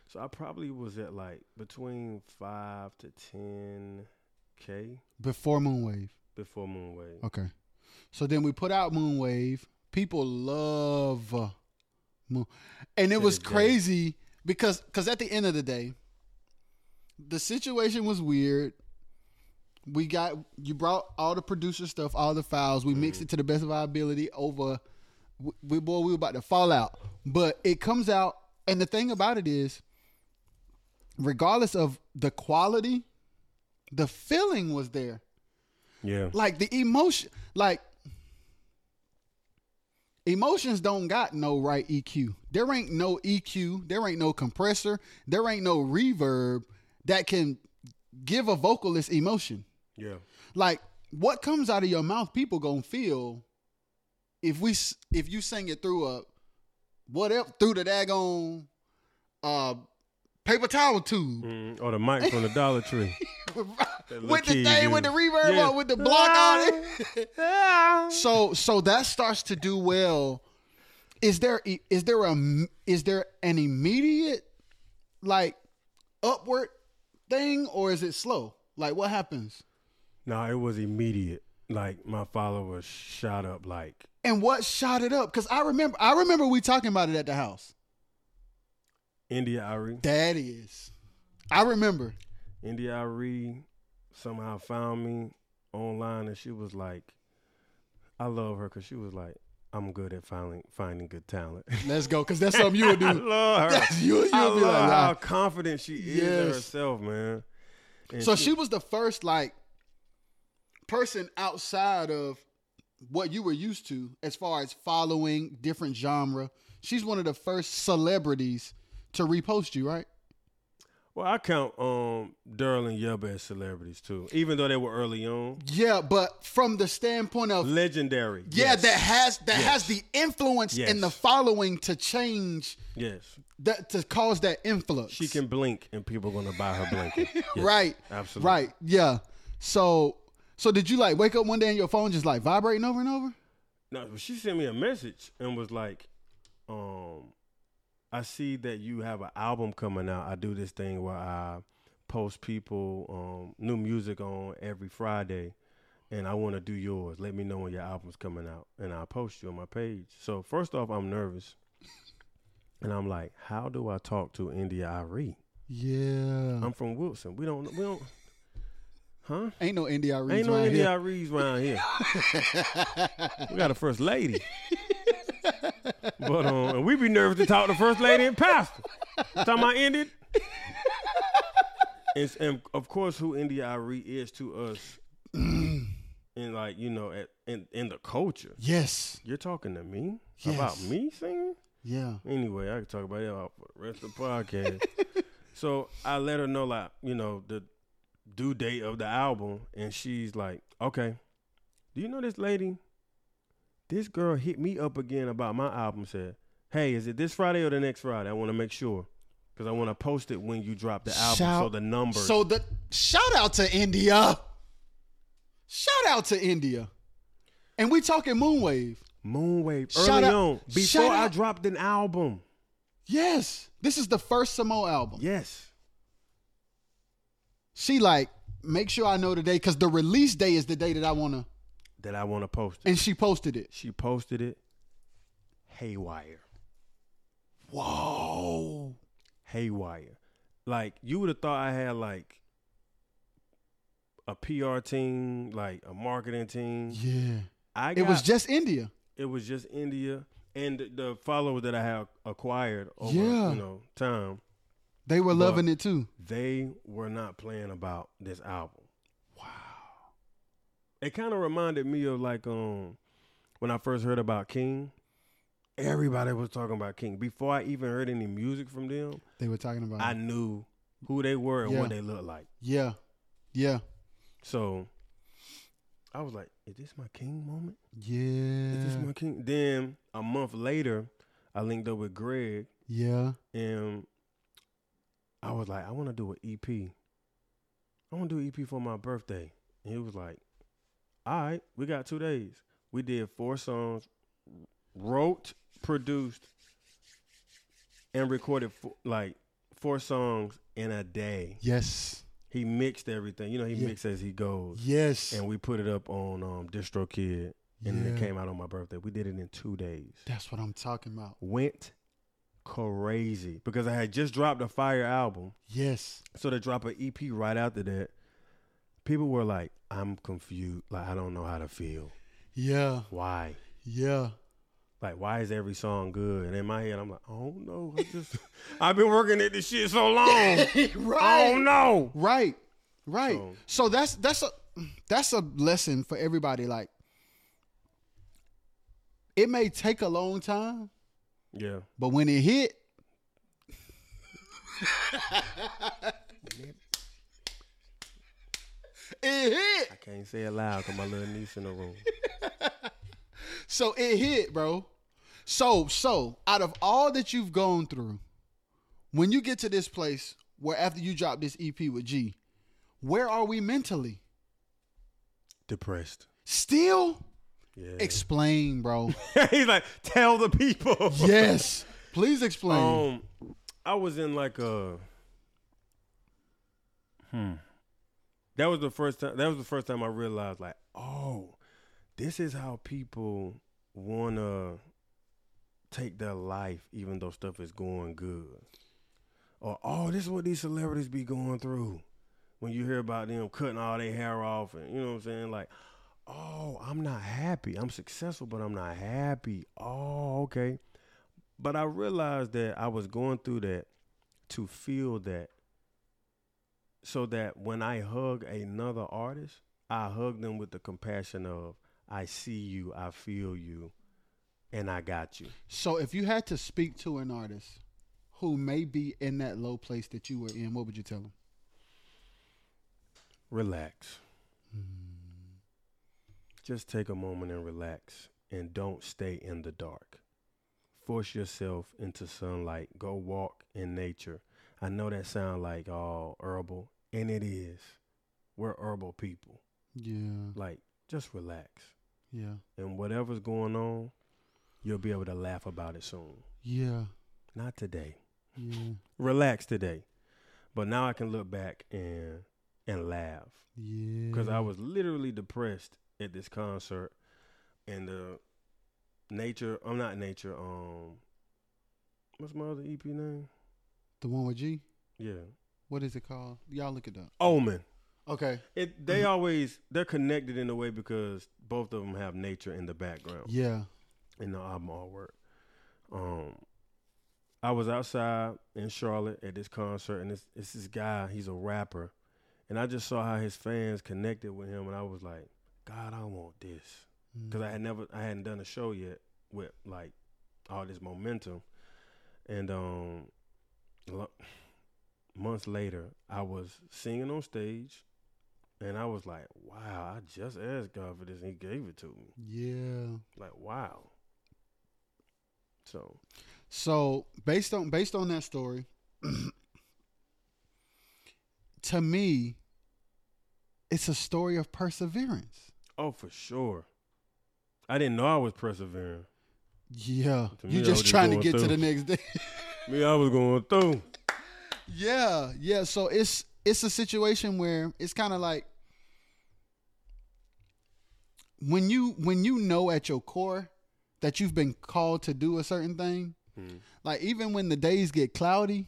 So I probably was at like between five to ten k Before Moonwave. before Moonwave. Okay. So then we put out Moonwave. People love uh, Moon, and it To was the day. crazy because because at the end of the day, the situation was weird. We got you brought all the producer stuff, all the files. We mixed it to the best of our ability. Over, we, we boy, we were about to fall out, but it comes out. And the thing about it is, regardless of the quality, the feeling was there. Yeah, like the emotion like emotions don't got no right EQ. There ain't no EQ, there ain't no compressor, there ain't no reverb that can give a vocalist emotion. yeah, Like what comes out of your mouth people going to feel if we if you sing it through a whatever through the daggone uh paper towel tube mm, or the mic from the Dollar Tree. <laughs> little with the thing with the reverb Yeah. on with the block on it. <laughs> so so that starts to do well. Is there is there a is there an immediate like upward thing or is it slow? Like what happens? No, it was immediate. Like my followers shot up. Like And what shot it up? Because I remember I remember we talking about it at the house. India.Arie. That is. I remember. India Ari somehow found me online, and she was like, "I love her because she was like, I'm good at finding finding good talent." <laughs> Let's go, because that's something you would <laughs> I do. love her. That's you. You I be like, how confident she is in herself, man. And So she was the first like person outside of what you were used to as far as following different genre. She's one of the first celebrities to repost you, right? Well, I count um Daryl and Yebba as celebrities too, even though they were early on. Yeah, but from the standpoint of Legendary. yeah, yes. that has that has the influence Yes. in the following to change yes. that to cause that influx. She can blink, and people are gonna buy her blanket. <laughs> Yes, right. Absolutely. Right. Yeah. So so did you like wake up one day and your phone just like vibrating over and over? No, she sent me a message and was like, um, I see that you have an album coming out. I do this thing where I post people um, new music on every Friday, and I want to do yours. Let me know when your album's coming out, and I'll post you on my page. So first off, I'm nervous, and I'm like, how do I talk to India.Arie? Yeah. I'm from Wilson. We don't. We don't. Huh? Ain't no India Reeds Ain't no India. Ari's around here. <laughs> we got a first lady. But um, and we be nervous to talk to first lady and pastor. Talking I ended. and, and of course, who India.Arie is to us, <clears throat> in like you know, at, in in the culture. Yes. You're talking to me Yes. about me singing. Yeah. Anyway, I can talk about that for the rest of the podcast. <laughs> so I let her know, like, you know, the due date of the album, and she's like, "Okay, do you know this lady? This girl hit me up again about my album. Said, hey, is it this Friday or the next Friday? I want to make sure because I want to post it when you drop the album, so the numbers. So the shout out to India. Shout out to India. And we talking Moonwave. Moonwave Shout early out- on before I out- dropped an album. Yes. This is the first Samoht album. Yes, She like, make sure I know the day because the release day is the day that I wanna that I want to post it. and she posted it. She posted it. Haywire. Whoa. haywire. Like you would have thought I had like a PR team, like a marketing team. Yeah. I got, It was just India. it was just India and the, the followers that I have acquired over Yeah. you know time. They were loving it too. They were not playing about this album. It kind of reminded me of like um when I first heard about King. Everybody was talking about King before I even heard any music from them. They were talking about I it. knew who they were and Yeah. what they looked like. Yeah. Yeah. So I was like, is this my king moment? Yeah. Is this my king? Then a month later, I linked up with Greg yeah. and I was like, I want to do an EP. I want to do an EP for my birthday. And he was like, all right, we got two days. We did four songs, wrote, produced, and recorded four, like four songs in a day. Yes. He mixed everything. You know, he Yeah. mixed as he goes. Yes. And we put it up on um, DistroKid, and it came out on my birthday. We did it in two days. That's what I'm talking about. Went crazy because I had just dropped a fire album. Yes. So to drop an EP right after that, people were like, "I'm confused. Like I don't know how to feel. Yeah. Why? Yeah. Like why is every song good?" And in my head, I'm like, "Oh no, I just <laughs> I've been working at this shit so long. <laughs> right. oh no." Right. Right. So- So, that's that's a that's a lesson for everybody. Like it may take a long time, Yeah. but when it hit, <laughs> it hit. I can't say it loud because my little niece in the room. <laughs> So it hit, bro. So so out of all that you've gone through, when you get to this place where after you drop this EP with G, where are we mentally? Depressed. Still? Yeah. Explain, bro. <laughs> He's like, tell the people. yes. Please explain. Um, I was in like a. Hmm. That was the first time. That was the first time I realized, like, oh, this is how people wanna take their life, even though stuff is going good. Or oh, this is what these celebrities be going through. When you hear about them cutting all their hair off, and you know what I'm saying, like, oh, I'm not happy. I'm successful, but I'm not happy. Oh, okay. But I realized that I was going through that to feel that so that when I hug another artist, I hug them with the compassion of I see you, I feel you, and I got you. so if you had to speak to an artist who may be in that low place that you were in, what would you tell them? Relax. Hmm. Just take a moment and relax and don't stay in the dark. Force yourself into sunlight. Go walk in nature. I know that sounds like all herbal, and it is. We're herbal people. Yeah. Like, just relax. Yeah. And whatever's going on, you'll be able to laugh about it soon. Yeah. Not today. Yeah. <laughs> Relax today. But now I can look back and and laugh. Yeah. because I was literally depressed at this concert, and the nature. I'm not nature. Um, what's my other EP name? the one with G. Yeah, What is it called? Y'all look it up. Omen. Okay. It they always they're connected in a way because both of them have nature in the background Yeah. in the album artwork. Um, I was outside in Charlotte at this concert, and it's, it's this guy. He's a rapper, and I just saw how his fans connected with him, and I was like, God, I want this. because I had never I hadn't done a show yet with like all this momentum, and um, months later I was singing on stage, and I was like, wow, I just asked God for this, and He gave it to me. Yeah. Like wow. So So based on based on that story, <clears throat> to me, it's a story of perseverance. oh for sure, I didn't know I was persevering. Yeah. You just trying to get to the next day. <laughs> Me, I was going through. Yeah. Yeah. So it's it's a situation where it's kind of like when you when you know at your core that you've been called to do a certain thing, Hmm. like even when the days get cloudy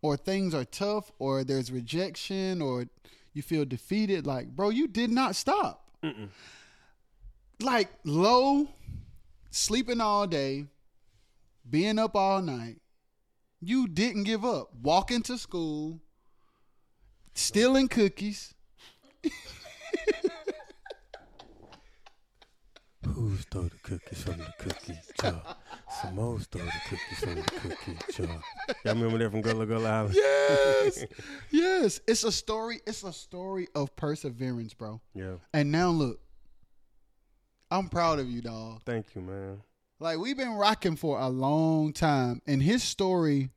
or things are tough or there's rejection or you feel defeated like bro you did not stop Mm-mm. like low sleeping all day being up all night you didn't give up walking to school stealing cookies Who stole the cookies from the cookie jar? Simone stole the cookies from the cookie jar. Y'all remember that from Gullah Gullah Island? yes <laughs> yes it's a story it's a story of perseverance bro Yeah. and now look i'm proud of you dog Thank you, man. Like we've been rocking for a long time, and his story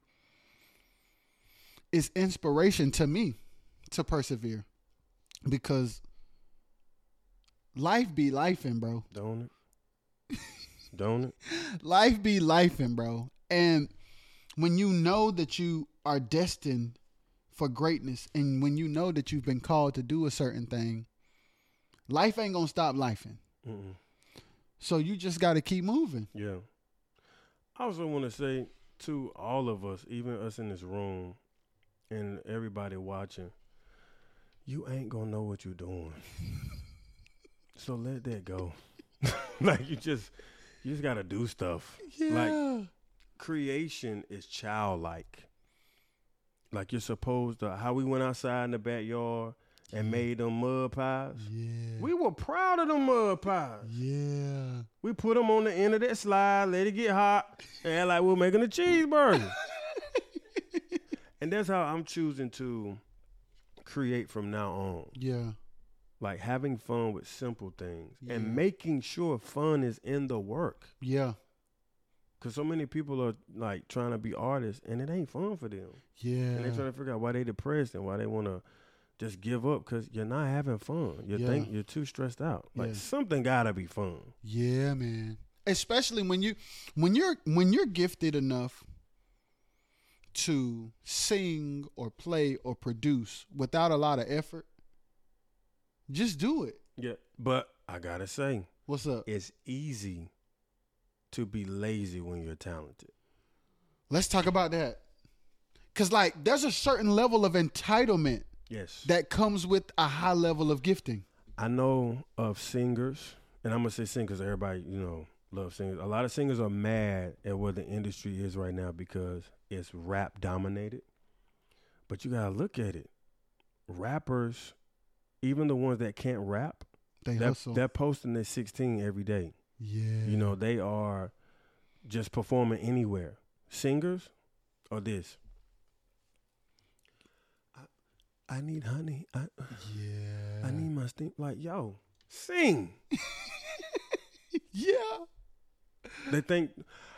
is inspiration to me to persevere because life be lifing, bro. Don't it? don't it? <laughs> life be lifing, bro. And when you know that you are destined for greatness, and when you know that you've been called to do a certain thing, life ain't gonna stop lifing. Mm-mm. So you just got to keep moving. Yeah. I also want to say to all of us, even us in this room, and everybody watching, you ain't gonna know what you're doing. <laughs> so let that go. <laughs> like you just, you just gotta do stuff. Like creation is childlike. Like you're supposed to. How we went outside in the backyard and made them mud pies. yeah. We were proud of them mud pies. yeah. We put them on the end of that slide, let it get hot, and like we're making a cheeseburger. <laughs> and that's how I'm choosing to create from now on. Yeah. Like having fun with simple things Yeah. and making sure fun is in the work. Yeah. Cause so many people are like trying to be artists and it ain't fun for them. Yeah. And they're trying to figure out why they depressed and why they want to just give up because you're not having fun. You Yeah. think you're too stressed out. Like Yeah. something gotta be fun. Yeah, man. Especially when you when you're when you're gifted enough to sing or play or produce without a lot of effort, just do it. Yeah. But I gotta say, What's up? it's easy to be lazy when you're talented. Let's talk about that. Cause like there's a certain level of entitlement Yes. that comes with a high level of gifting. I know of singers, and I'm gonna say singers. Everybody, you know, loves singers. A lot of singers are mad at where the industry is right now because it's rap dominated. But you gotta look at it. Rappers, even the ones that can't rap, They they're, hustle. they're posting their 16 every day. yeah. You know, they are just performing anywhere. Singers or this. I, need honey. I, Yeah. I need my stink. Like, yo, sing. <laughs> Yeah. They think,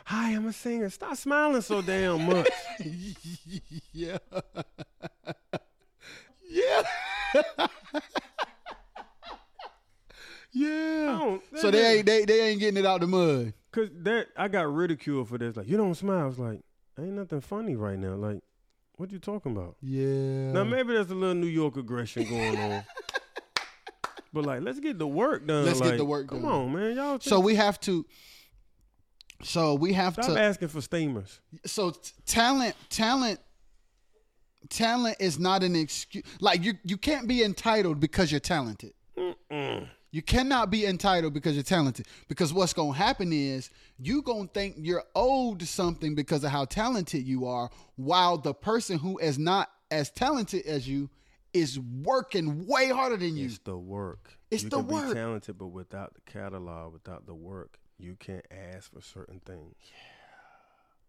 hi, I'm a singer. Stop smiling so damn much. <laughs> yeah. yeah. <laughs> yeah. So they ain't they, they ain't getting it out the mud. Cause that I got ridiculed for this. Like, you don't smile. I was like, ain't nothing funny right now. Like, what you talking about? Yeah. Now maybe there's a little New York aggression going on. <laughs> But like, let's get the work done. Let's get the work Come done. on, man. Y'all. so we have to. So we have to stop asking for steamers. so t- talent talent talent is not an excuse like you you can't be entitled because you're talented Mm-mm. You cannot be entitled because you're talented because what's going to happen is you going to think you're owed something because of how talented you are while the person who is not as talented as you is working way harder than you It's the work. It's you the can work. Be talented, but without the catalog, without the work, you can't ask for certain things.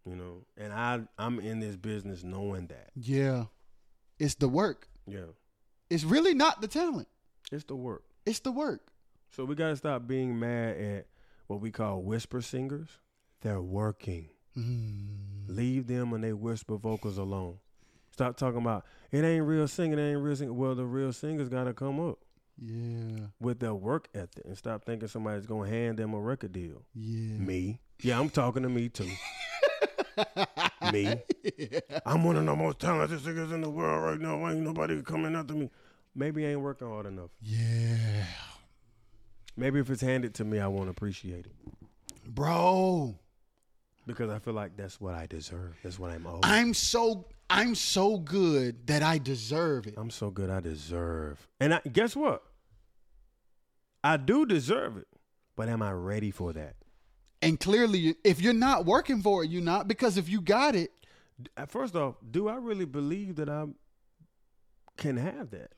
Yeah. You know, and I I'm in this business knowing that. yeah it's the work Yeah, it's really not the talent it's the work. it's the work So we gotta stop being mad at what we call whisper singers. They're working. Mm. Leave them and they whisper vocals alone. Stop talking about it ain't real singing, it ain't real singing. Well, the real singers gotta come up yeah with their work ethic and stop thinking somebody's gonna hand them a record deal. yeah Me. Yeah, I'm talking to me too. <laughs> me. Yeah. I'm one of the most talented singers in the world right now. Ain't nobody coming after me. Maybe I ain't working hard enough. yeah Maybe if it's handed to me, I won't appreciate it bro because I feel like that's what I deserve. That's what I'm owed. i'm so i'm so good that i deserve it I'm so good. I deserve. And I, guess what? I do deserve it. But am I ready for that? and clearly if you're not working for it you're not because if you got it uh, First off, do I really believe that I can have that?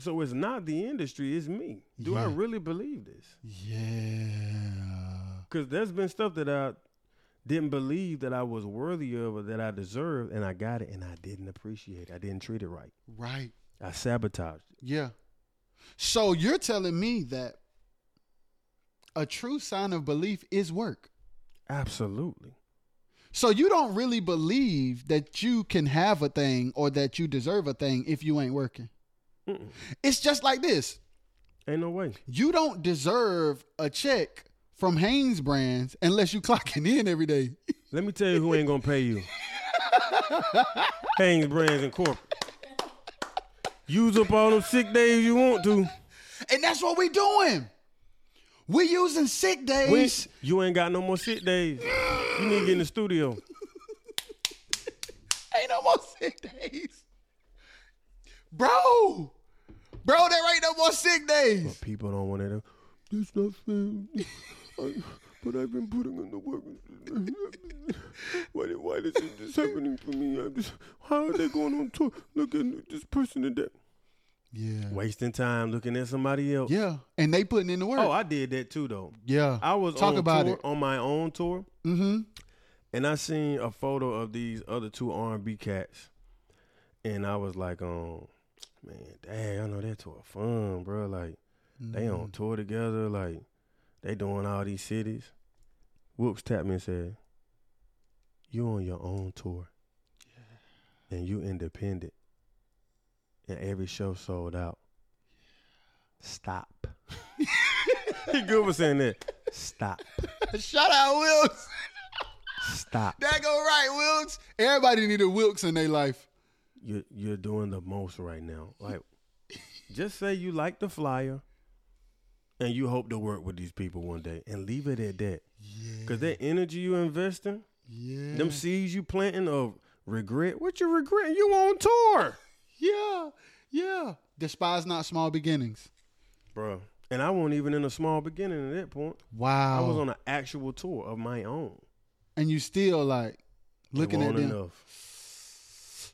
So it's not the industry, it's me. Do I really believe this? yeah Because there's been stuff that I didn't believe that I was worthy of or that I deserved, and I got it, and I didn't appreciate it. I didn't treat it right. right I sabotaged it. yeah so you're telling me that a true sign of belief is work Absolutely. so you don't really believe that you can have a thing or that you deserve a thing if you ain't working Mm-mm. it's just like this Ain't no way. you don't deserve a check from Hanesbrands unless you clocking in every day. Let me tell you who ain't gonna pay you. <laughs> Hanesbrands and Corporate. Use up all them sick days you want to. And that's what we doing. We using sick days. We, you ain't got no more sick days. You need to get in the studio. <laughs> Ain't no more sick days. Bro. Bro, there ain't no more sick days. People don't want it. It's not fair. I, but I've been putting in the work. why, why is this happening for me? I'm just, how are they going on tour? Look at this person and that. Yeah. Wasting time looking at somebody else. Yeah. And they putting in the work. Oh, I did that too, though. yeah. I was Talk on about tour, it. on my own tour, Mm-hmm. and I seen a photo of these other two R and B cats, and I was like, um, man, dang, I know that tour fun, bro. Like they Mm-hmm. on tour together, like they doing all these cities. Whoops tapped me and said, "You on your own tour, yeah. and you independent, and every show sold out. Stop." <laughs> he good for saying that. Stop. <laughs> Shout out Wilkes. Stop. That go right, Wilkes. Everybody need a Wilkes in their life. You're you're doing the most right now. Like, just say you like the flyer, and you hope to work with these people one day, and leave it at that. Yeah. Cause that energy you investing, Yeah. them seeds you planting of regret, what you regretting? You on tour, yeah. Yeah. Despise not small beginnings. bro. And I wasn't even in a small beginning at that point. Wow. I was on an actual tour of my own. and you still like looking at them. enough.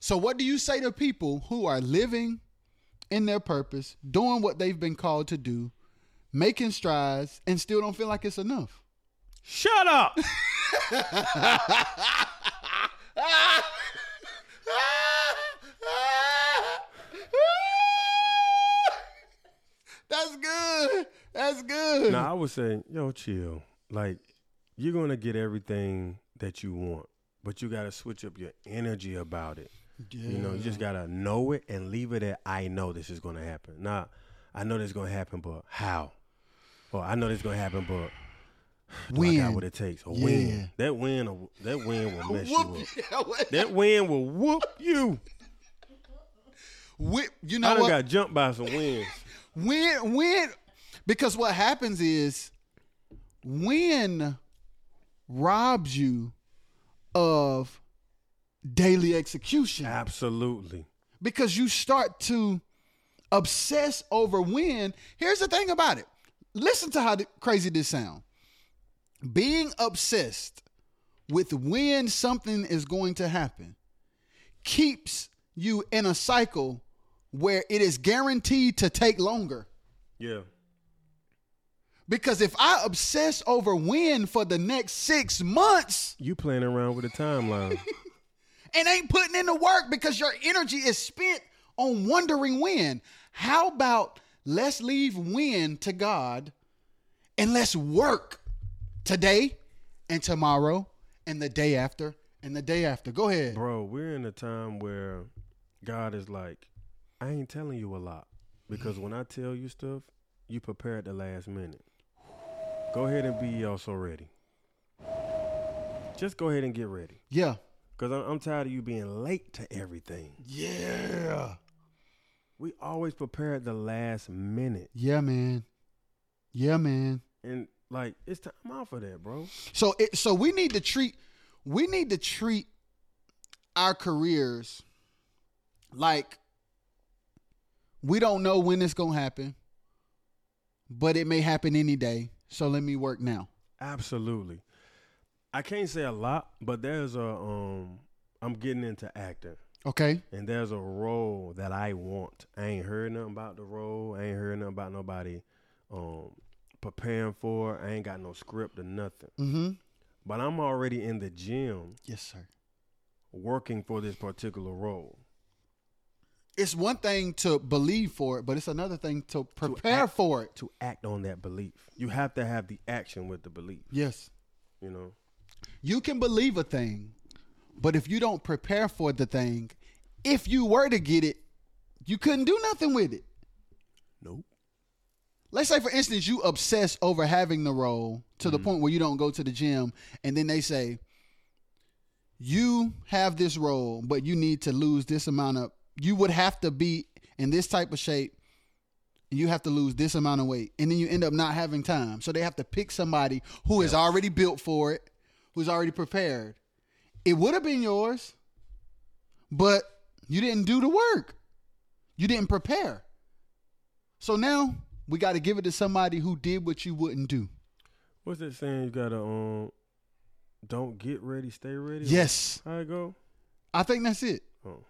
So what do you say to people who are living in their purpose, doing what they've been called to do, making strides, and still don't feel like it's enough? Shut up. <laughs> That's good. That's good. Now I would say, yo, chill. Like you're gonna get everything that you want, but you gotta switch up your energy about it. You know, you just gotta know it and leave it at I know this is gonna happen. Now, I know this is gonna happen, but how? Or I know this is gonna happen, but do I got what it takes. A Yeah. win. That win will- that win will mess you up. That win will whoop you. Whip- you know I done what? got jumped by some wins. when when because what happens is when robs you of daily execution Absolutely. because you start to obsess over when here's the thing about it listen to how crazy this sound being obsessed with when something is going to happen keeps you in a cycle where it is guaranteed to take longer Yeah. because if i obsess over when for the next six months You playing around with the timeline. <laughs> and ain't putting in the work because your energy is spent on wondering when. How about let's leave when to God and let's work today and tomorrow and the day after and the day after. Go ahead. Bro, we're in a time where God is like, I ain't telling you a lot because when I tell you stuff, you prepare at the last minute. Go ahead and be also ready. Just go ahead and get ready Yeah. Because I'm, I'm tired of you being late to everything. Yeah. We always prepare at the last minute, Yeah, man. Yeah, man. and like it's time out for that, bro. So it, so we need to treat we need to treat our careers like we don't know when it's going to happen, but it may happen any day. So let me work now. Absolutely. I can't say a lot, but there's a um. I'm getting into acting. Okay? and there's a role that I want. I ain't heard nothing about the role. I ain't heard nothing about nobody um preparing for. I ain't got no script or nothing. Mhm. But I'm already in the gym Yes, sir. working for this particular role. It's one thing to believe for it, but it's another thing to prepare act- for it. To act on that belief. You have to have the action with the belief, Yes. you know. You can believe a thing, but if you don't prepare for the thing, if you were to get it, you couldn't do nothing with it. Nope. let's say for instance you obsess over having the role to the mm-hmm. point where you don't go to the gym and then they say you have this role but you need to lose this amount of you would have to be in this type of shape and you have to lose this amount of weight and then you end up not having time so they have to pick somebody who is already built for it who's already prepared it would have been yours but you didn't do the work you didn't prepare so now we got to give it to somebody who did what you wouldn't do What's that saying? You gotta um, don't get ready, stay ready. yes How it go? i think that's it Oh,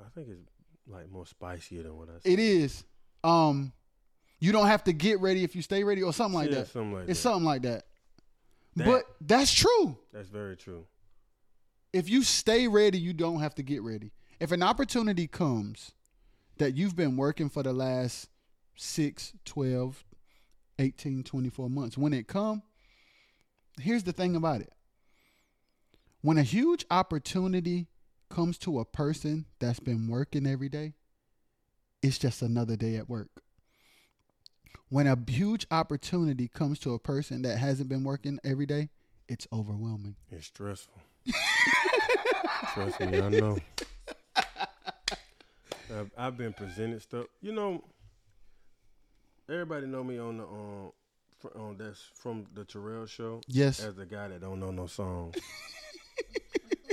I think it's like more spicier than what I said. it is um you don't have to get ready if you stay ready or something like yeah, that something like it's that. something like that. That- but that's true That's very true. if you stay ready, you don't have to get ready. If an opportunity comes that you've been working for the last 6, 12, 18, 24 months, when it come, here's the thing about it. When a huge opportunity comes to a person that's been working every day, it's just another day at work. When a huge opportunity comes to a person that hasn't been working every day, it's overwhelming. It's stressful. <laughs> Trust me, I know. I've, I've been presented stuff. You know, everybody know me on the um, fr- on that's from the Terrell show Yes. as the guy that don't know no songs.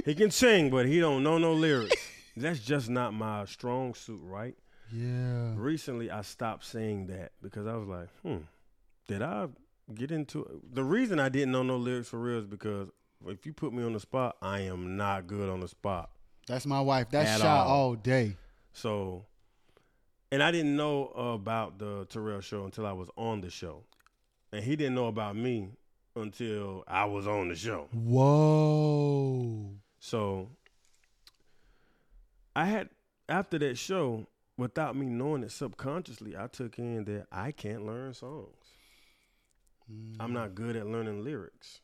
he can sing, but he don't know no lyrics. That's just not my strong suit, right? Yeah. Recently, I stopped saying that because I was like, hmm, did I get into it? The reason I didn't know no lyrics for real is because if you put me on the spot, I am not good on the spot. That's my wife. That's shot all. all day. So, and I didn't know about the Terrell show until I was on the show. And he didn't know about me until I was on the show. Whoa. So, I had, after that show, without me knowing it subconsciously, I took in that I can't learn songs. I'm not good at learning lyrics.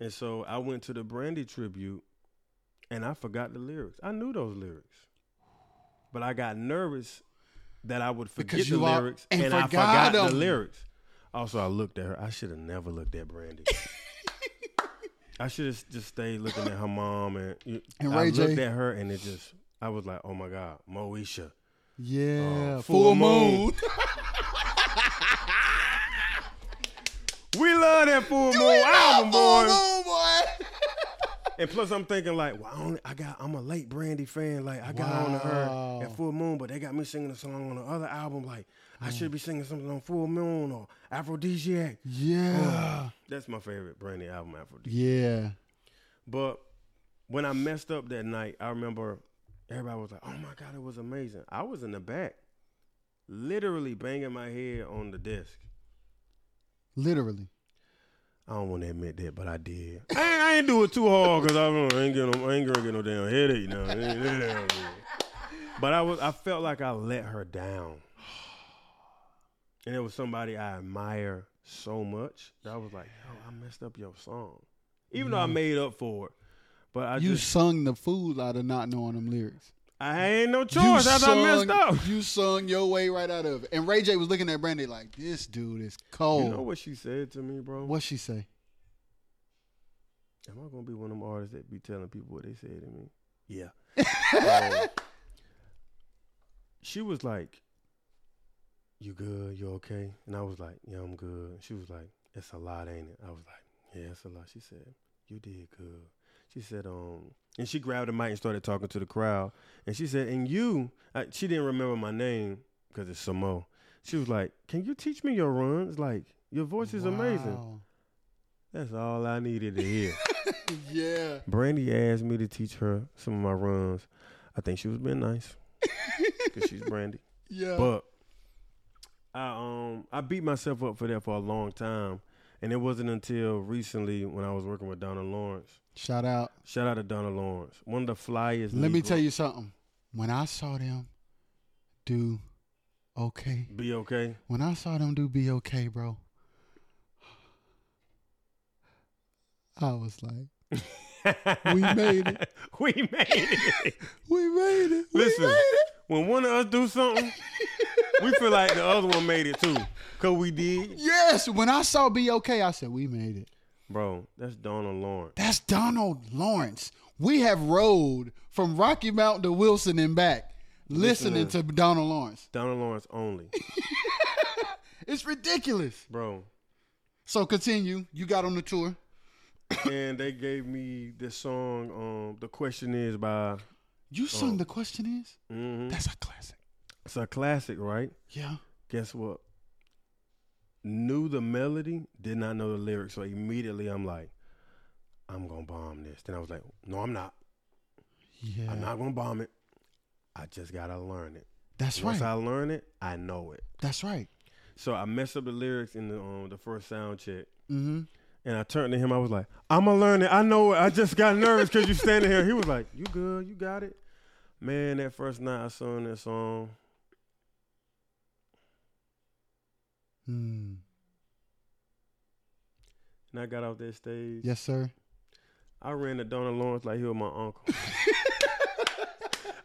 And so I went to the Brandy tribute and I forgot the lyrics. I knew those lyrics. But I got nervous that I would forget the lyrics and and, I forgot forgot the lyrics. Also, I looked at her. I should have never looked at Brandy. <laughs> I should have just stayed looking at her mom and, And I Ray looked J. at her and it just I was like, "Oh my god, Moesha." Yeah. Uh, full, full moon. moon. <laughs> We love that full moon album, boy. Full moon, boy. <laughs> And plus, I'm thinking like, well, I, only, I got, I'm a late Brandy fan. Like, I got on to her at Full Moon, but they got me singing a song on the other album. Like, I should be singing something on Full Moon or Afrodisiac. Yeah. That's my favorite Brandy album, Afrodisiac. Yeah. But when I messed up that night, I remember everybody was like, "Oh my god, it was amazing." I was in the back, literally banging my head on the desk. Literally. I don't want to admit that, but I did. I ain't, I ain't do it too hard because I, I ain't get no, I ain't gonna get no damn headache now. but I was, I felt like I let her down, <sighs> and it was somebody I admire so much that I was like, "Yo, I messed up your song," even though I mm-hmm. made up for it. But I you just, sung the fool out of not knowing them lyrics. I ain't no choice after I messed up. You sung your way right out of it. And Ray J was looking at Brandy like, this dude is cold. You know what she said to me, bro? What'd she say? Am I gonna be one of them artists that be telling people what they said to me? Yeah. <laughs> She was like, "You good? You okay?" And I was like, "Yeah, I'm good." She was like, "It's a lot, ain't it?" I was like, "Yeah, it's a lot." She said, "You did good." She said, "Um," and she grabbed the mic and started talking to the crowd. And she said, "And you," I, she didn't remember my name because it's Samoht. She was like, "Can you teach me your runs? Like your voice is amazing." That's all I needed to hear. <laughs> Yeah. Brandy asked me to teach her some of my runs. I think she was being nice because she's Brandy. <laughs> Yeah. But I um I beat myself up for that for a long time, and it wasn't until recently when I was working with Donald Lawrence. Shout out. Shout out to Donald Lawrence, one of the flyest. Let me tell you something. When I saw them do okay, Be okay. when I saw them do be okay, bro, I was like, We <laughs> made it. we made it. <laughs> we made it. We Listen. made it. When one of us do something, we feel like the other one made it too, cause we did, Yes, when I saw "Be Okay," I said we made it. bro. That's Donald Lawrence. That's Donald Lawrence. We have rode from Rocky Mountain to Wilson and back, listening to Donald Lawrence. Donald Lawrence only, <laughs> It's ridiculous. bro. So continue. You got on the tour. and they gave me this song. Um, the question is by. You sung the question is? mhm. That's a classic. It's a classic, right? Yeah. Guess what? Knew the melody, did not know the lyrics, so immediately I'm like, I'm gonna bomb this. Then I was like, No, I'm not. Yeah. I'm not gonna bomb it. I just gotta learn it. That's Once right. Once I learn it, I know it. That's right. So I messed up the lyrics in the um, the first sound check, Mm-hmm. and I turned to him. I was like, "I'm gonna learn it. I know it. I just got nervous because you standing here." He was like, "You good? You got it." Man, that first night I sung that song, Mm. and I got off that stage. Yes, sir. I ran to Donald Lawrence like he was my uncle. <laughs>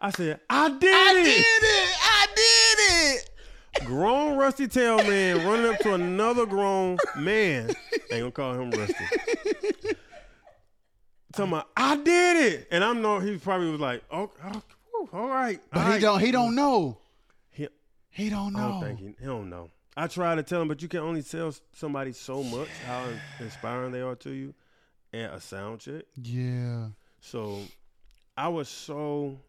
I said, "I did it!" I did it. I did it. Grown rusty tail man running up to another grown man. Ain't gonna call him rusty. Talking about, I did it, and I'm no. He probably was like, "Oh, oh all right." But all he right." don't. He don't know. He, He don't I know. don't think he, he don't know. I try to tell them, but you can only tell somebody so much how inspiring they are to you and a sound check. yeah. So I was so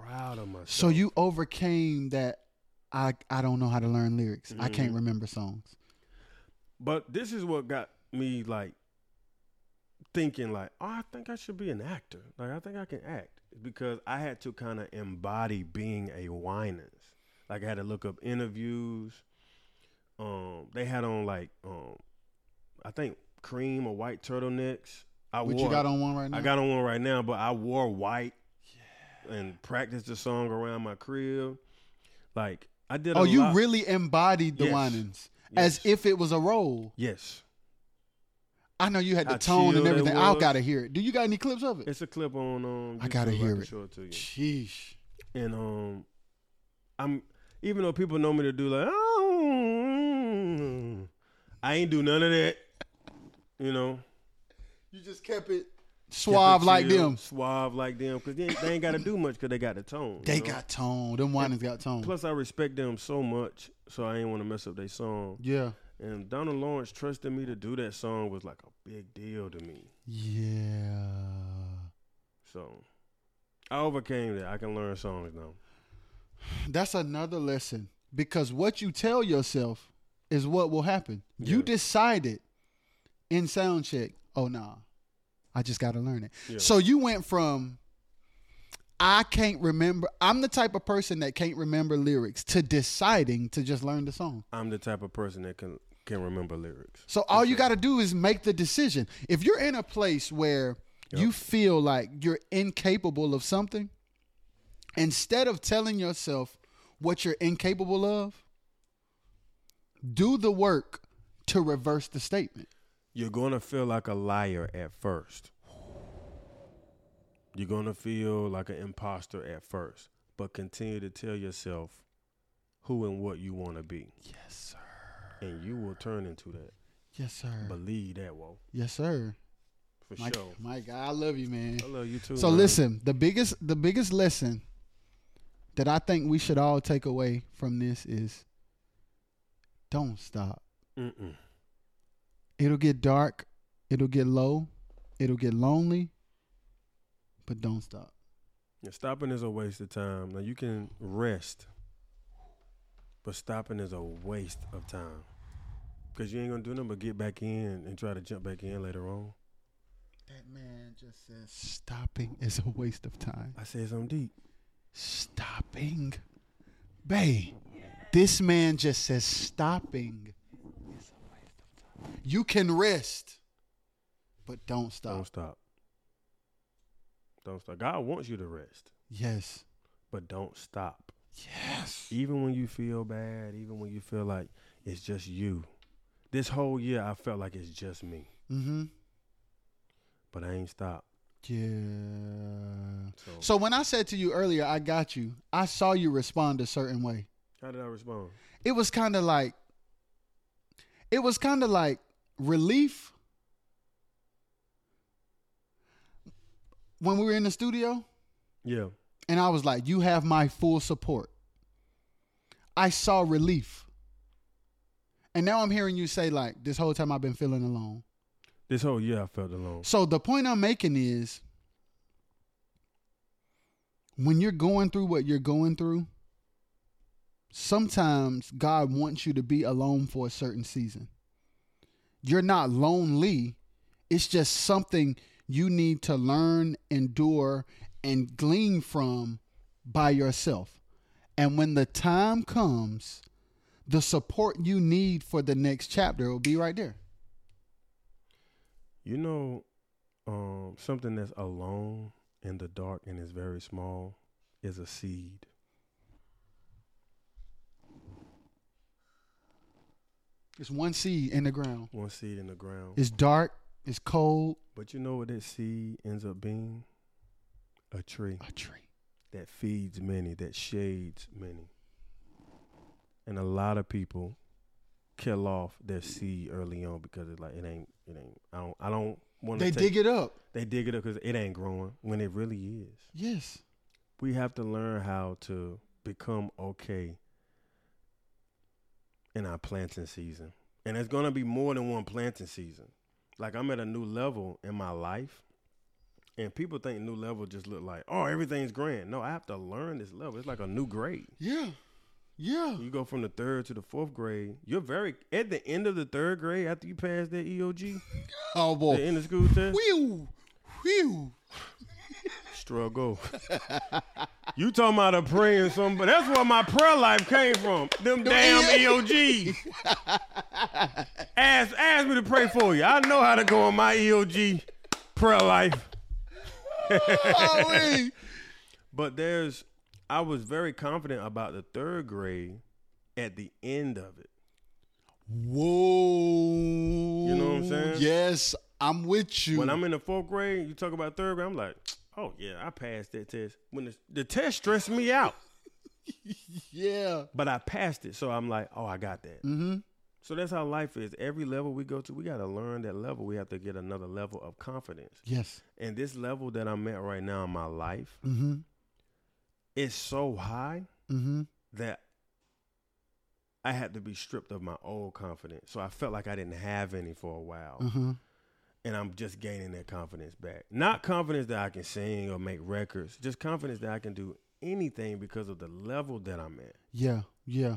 proud of myself. So you overcame that. I I don't know how to learn lyrics. I can't Mhm. remember songs. But this is what got me like thinking like, oh, I think I should be an actor. Like I think I can act because I had to kind of embody being a Winans. Like I had to look up interviews. Um, they had on like um, I think cream or white turtlenecks. I What wore. you got on one right now? I got on one right now, but I wore white and practiced the song around my crib. Like I did. Oh, you lot- really embodied the Yes. Winans as if it was a role. Yes. I know you had the How tone and everything. I gotta hear it. Do you got any clips of it? It's a clip on um. I gotta hear it. Show it to you. Sheesh. And um, I'm even though people know me to do like oh, I ain't do none of that. You know, You just kept it Kept it suave like chill, them. suave like them, because they, they ain't got to do much because they got the tone. They know? got tone. Them Winans got tone. Plus, I respect them so much, so I ain't want to mess up their song. yeah. And Donald Lawrence trusting me to do that song was like a big deal to me. Yeah. So I overcame that. I can learn songs now. <sighs> That's another lesson because what you tell yourself is what will happen. You decided in sound check, oh nah, I just got to learn it. Yeah. So you went from I can't remember. I'm the type of person that can't remember lyrics to deciding to just learn the song. I'm the type of person that can can remember lyrics. So all you got to do is make the decision. If you're in a place where you feel like you're incapable of something, instead of telling yourself what you're incapable of, do the work to reverse the statement. You're gonna feel like a liar at first. You're gonna feel like an imposter at first, but continue to tell yourself who and what you want to be, Yes, sir. and you will turn into that. Yes, sir. Believe that, whoa, Yes, sir. for Mike, sure. Mike, I love you, man. I love you too. So man. listen, the biggest the biggest lesson that I think we should all take away from this is don't stop. Mm-mm. It'll get dark, it'll get low, it'll get lonely, but don't stop. Yeah, stopping is a waste of time. Now you can rest, but stopping is a waste of time because you ain't gonna do nothing but get back in and try to jump back in later on. That man just says stopping is a waste of time. I said something deep. Stopping. Bay. This man just says stopping is a waste of time. You can rest, but don't stop. Don't stop. Don't stop. God wants you to rest, Yes. but don't stop. Yes. Even when you feel bad, even when you feel like it's just you. This whole year, I felt like it's just me, Mm-hmm. but I ain't stopped. Yeah. So, So when I said to you earlier, I got you, I saw you respond a certain way. How did I respond? It was kind of like it was kind of like relief when we were in the studio Yeah. and I was like, "You have my full support." I saw relief. And now I'm hearing you say like this whole time I've been feeling alone. This whole year I felt alone. So the point I'm making is when you're going through what you're going through, sometimes God wants you to be alone for a certain season. You're not lonely. It's just something you need to learn, endure, and glean from by yourself. And when the time comes, the support you need for the next chapter will be right there. You know, um, something that's alone in the dark and is very small is a seed. It's one seed in the ground. One seed in the ground. It's dark. It's cold. But you know what that seed ends up being? A tree A tree. that feeds many, that shades many. And a lot of people kill off their seed early on because it's like it ain't it ain't I don't I don't want to They dig it up. they dig it up because it ain't growing when it really is. Yes. we have to learn how to become okay in our planting season. And it's going to be more than one planting season. Like I'm at a new level in my life. And people think new level just look like, oh, everything's grand. No, I have to learn this level. It's like a new grade. Yeah. Yeah. You go from the third to the fourth grade. You're very at the end of the third grade after you pass that EOG, <laughs> Oh boy. the end of school test. Whew. Whew. Struggle. <laughs> you talking about a praying somebody? That's where my prayer life came from. Them damn EOGs. ask ask me to pray for you. I know how to go on my EOG prayer life. <laughs> Oh. <laughs> But there's, I was very confident about the third grade at the end of it. Whoa. You know what I'm saying? Yes, I'm with you. When I'm in the fourth grade, you talk about third grade, I'm like, oh yeah, I passed that test. When the, the test stressed me out, <laughs> yeah. but I passed it, so I'm like, oh, I got that. Mm-hmm. So that's how life is. Every level we go to, we got to learn that level. We have to get another level of confidence. Yes. And this level that I'm at right now in my life Mm-hmm. is so high Mm-hmm. that I had to be stripped of my old confidence. So I felt like I didn't have any for a while. And I'm just gaining that confidence back. Not confidence that I can sing or make records, just confidence that I can do anything because of the level that I'm at. Yeah. Yeah.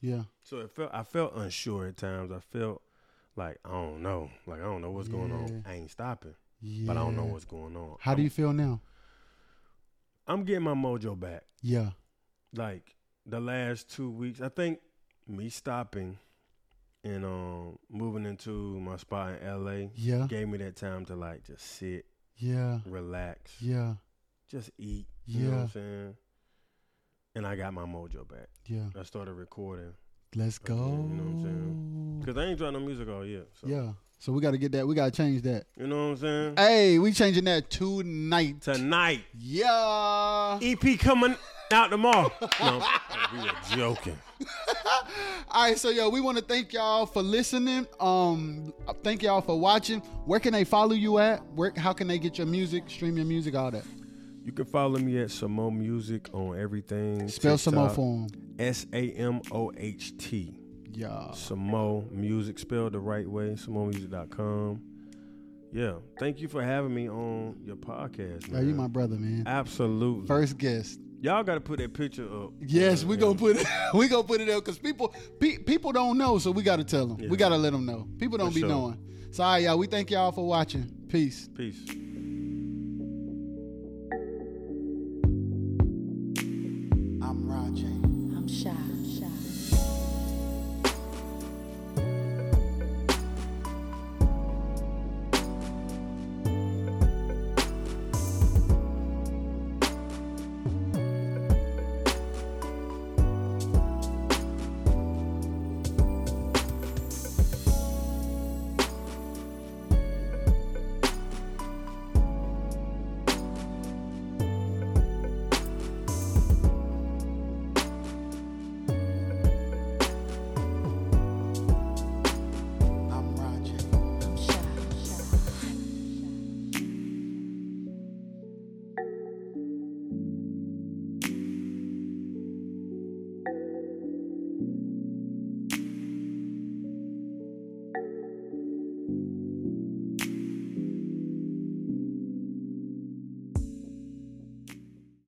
Yeah. So it felt I felt unsure at times. I felt like I don't know. Like I don't know what's going on. I ain't stopping. Yeah. But I don't know what's going on. How do I'm- you feel now? I'm getting my mojo back. Yeah. Like the last two weeks, I think me stopping and um moving into my spot in LA Yeah. gave me that time to like just sit, Yeah. relax, Yeah. just eat. You know what Yeah. I'm saying? And I got my mojo back. Yeah. I started recording Let's go. Okay, you know what I'm saying? because I ain't dropped no music all year. So, Yeah. So we got to get that. We got to change that. You know what I'm saying? Hey, we changing that tonight. Tonight, Yeah. EP coming out tomorrow. <laughs> no, we were joking. <laughs> All right, so yo, we want to thank y'all for listening. Um, thank y'all for watching. Where can they follow you at? Where? How can they get your music, stream your music, all that? You can follow me at Samoht Music on everything. Spell some more TikTok, for 'em. S A M O H T. Yeah. Samoht Music, spelled the right way. SamohtMusic.com. Yeah. Thank you for having me on your podcast, man. you my brother, man. Absolutely. First guest. Y'all got to put that picture up. Yes, we gonna put it. <laughs> We gonna put it up because people, pe- people don't know, so we gotta tell them. Yeah. We gotta let them know. People don't For be sure. knowing. So, all right, y'all. We thank y'all for watching. Peace. Peace.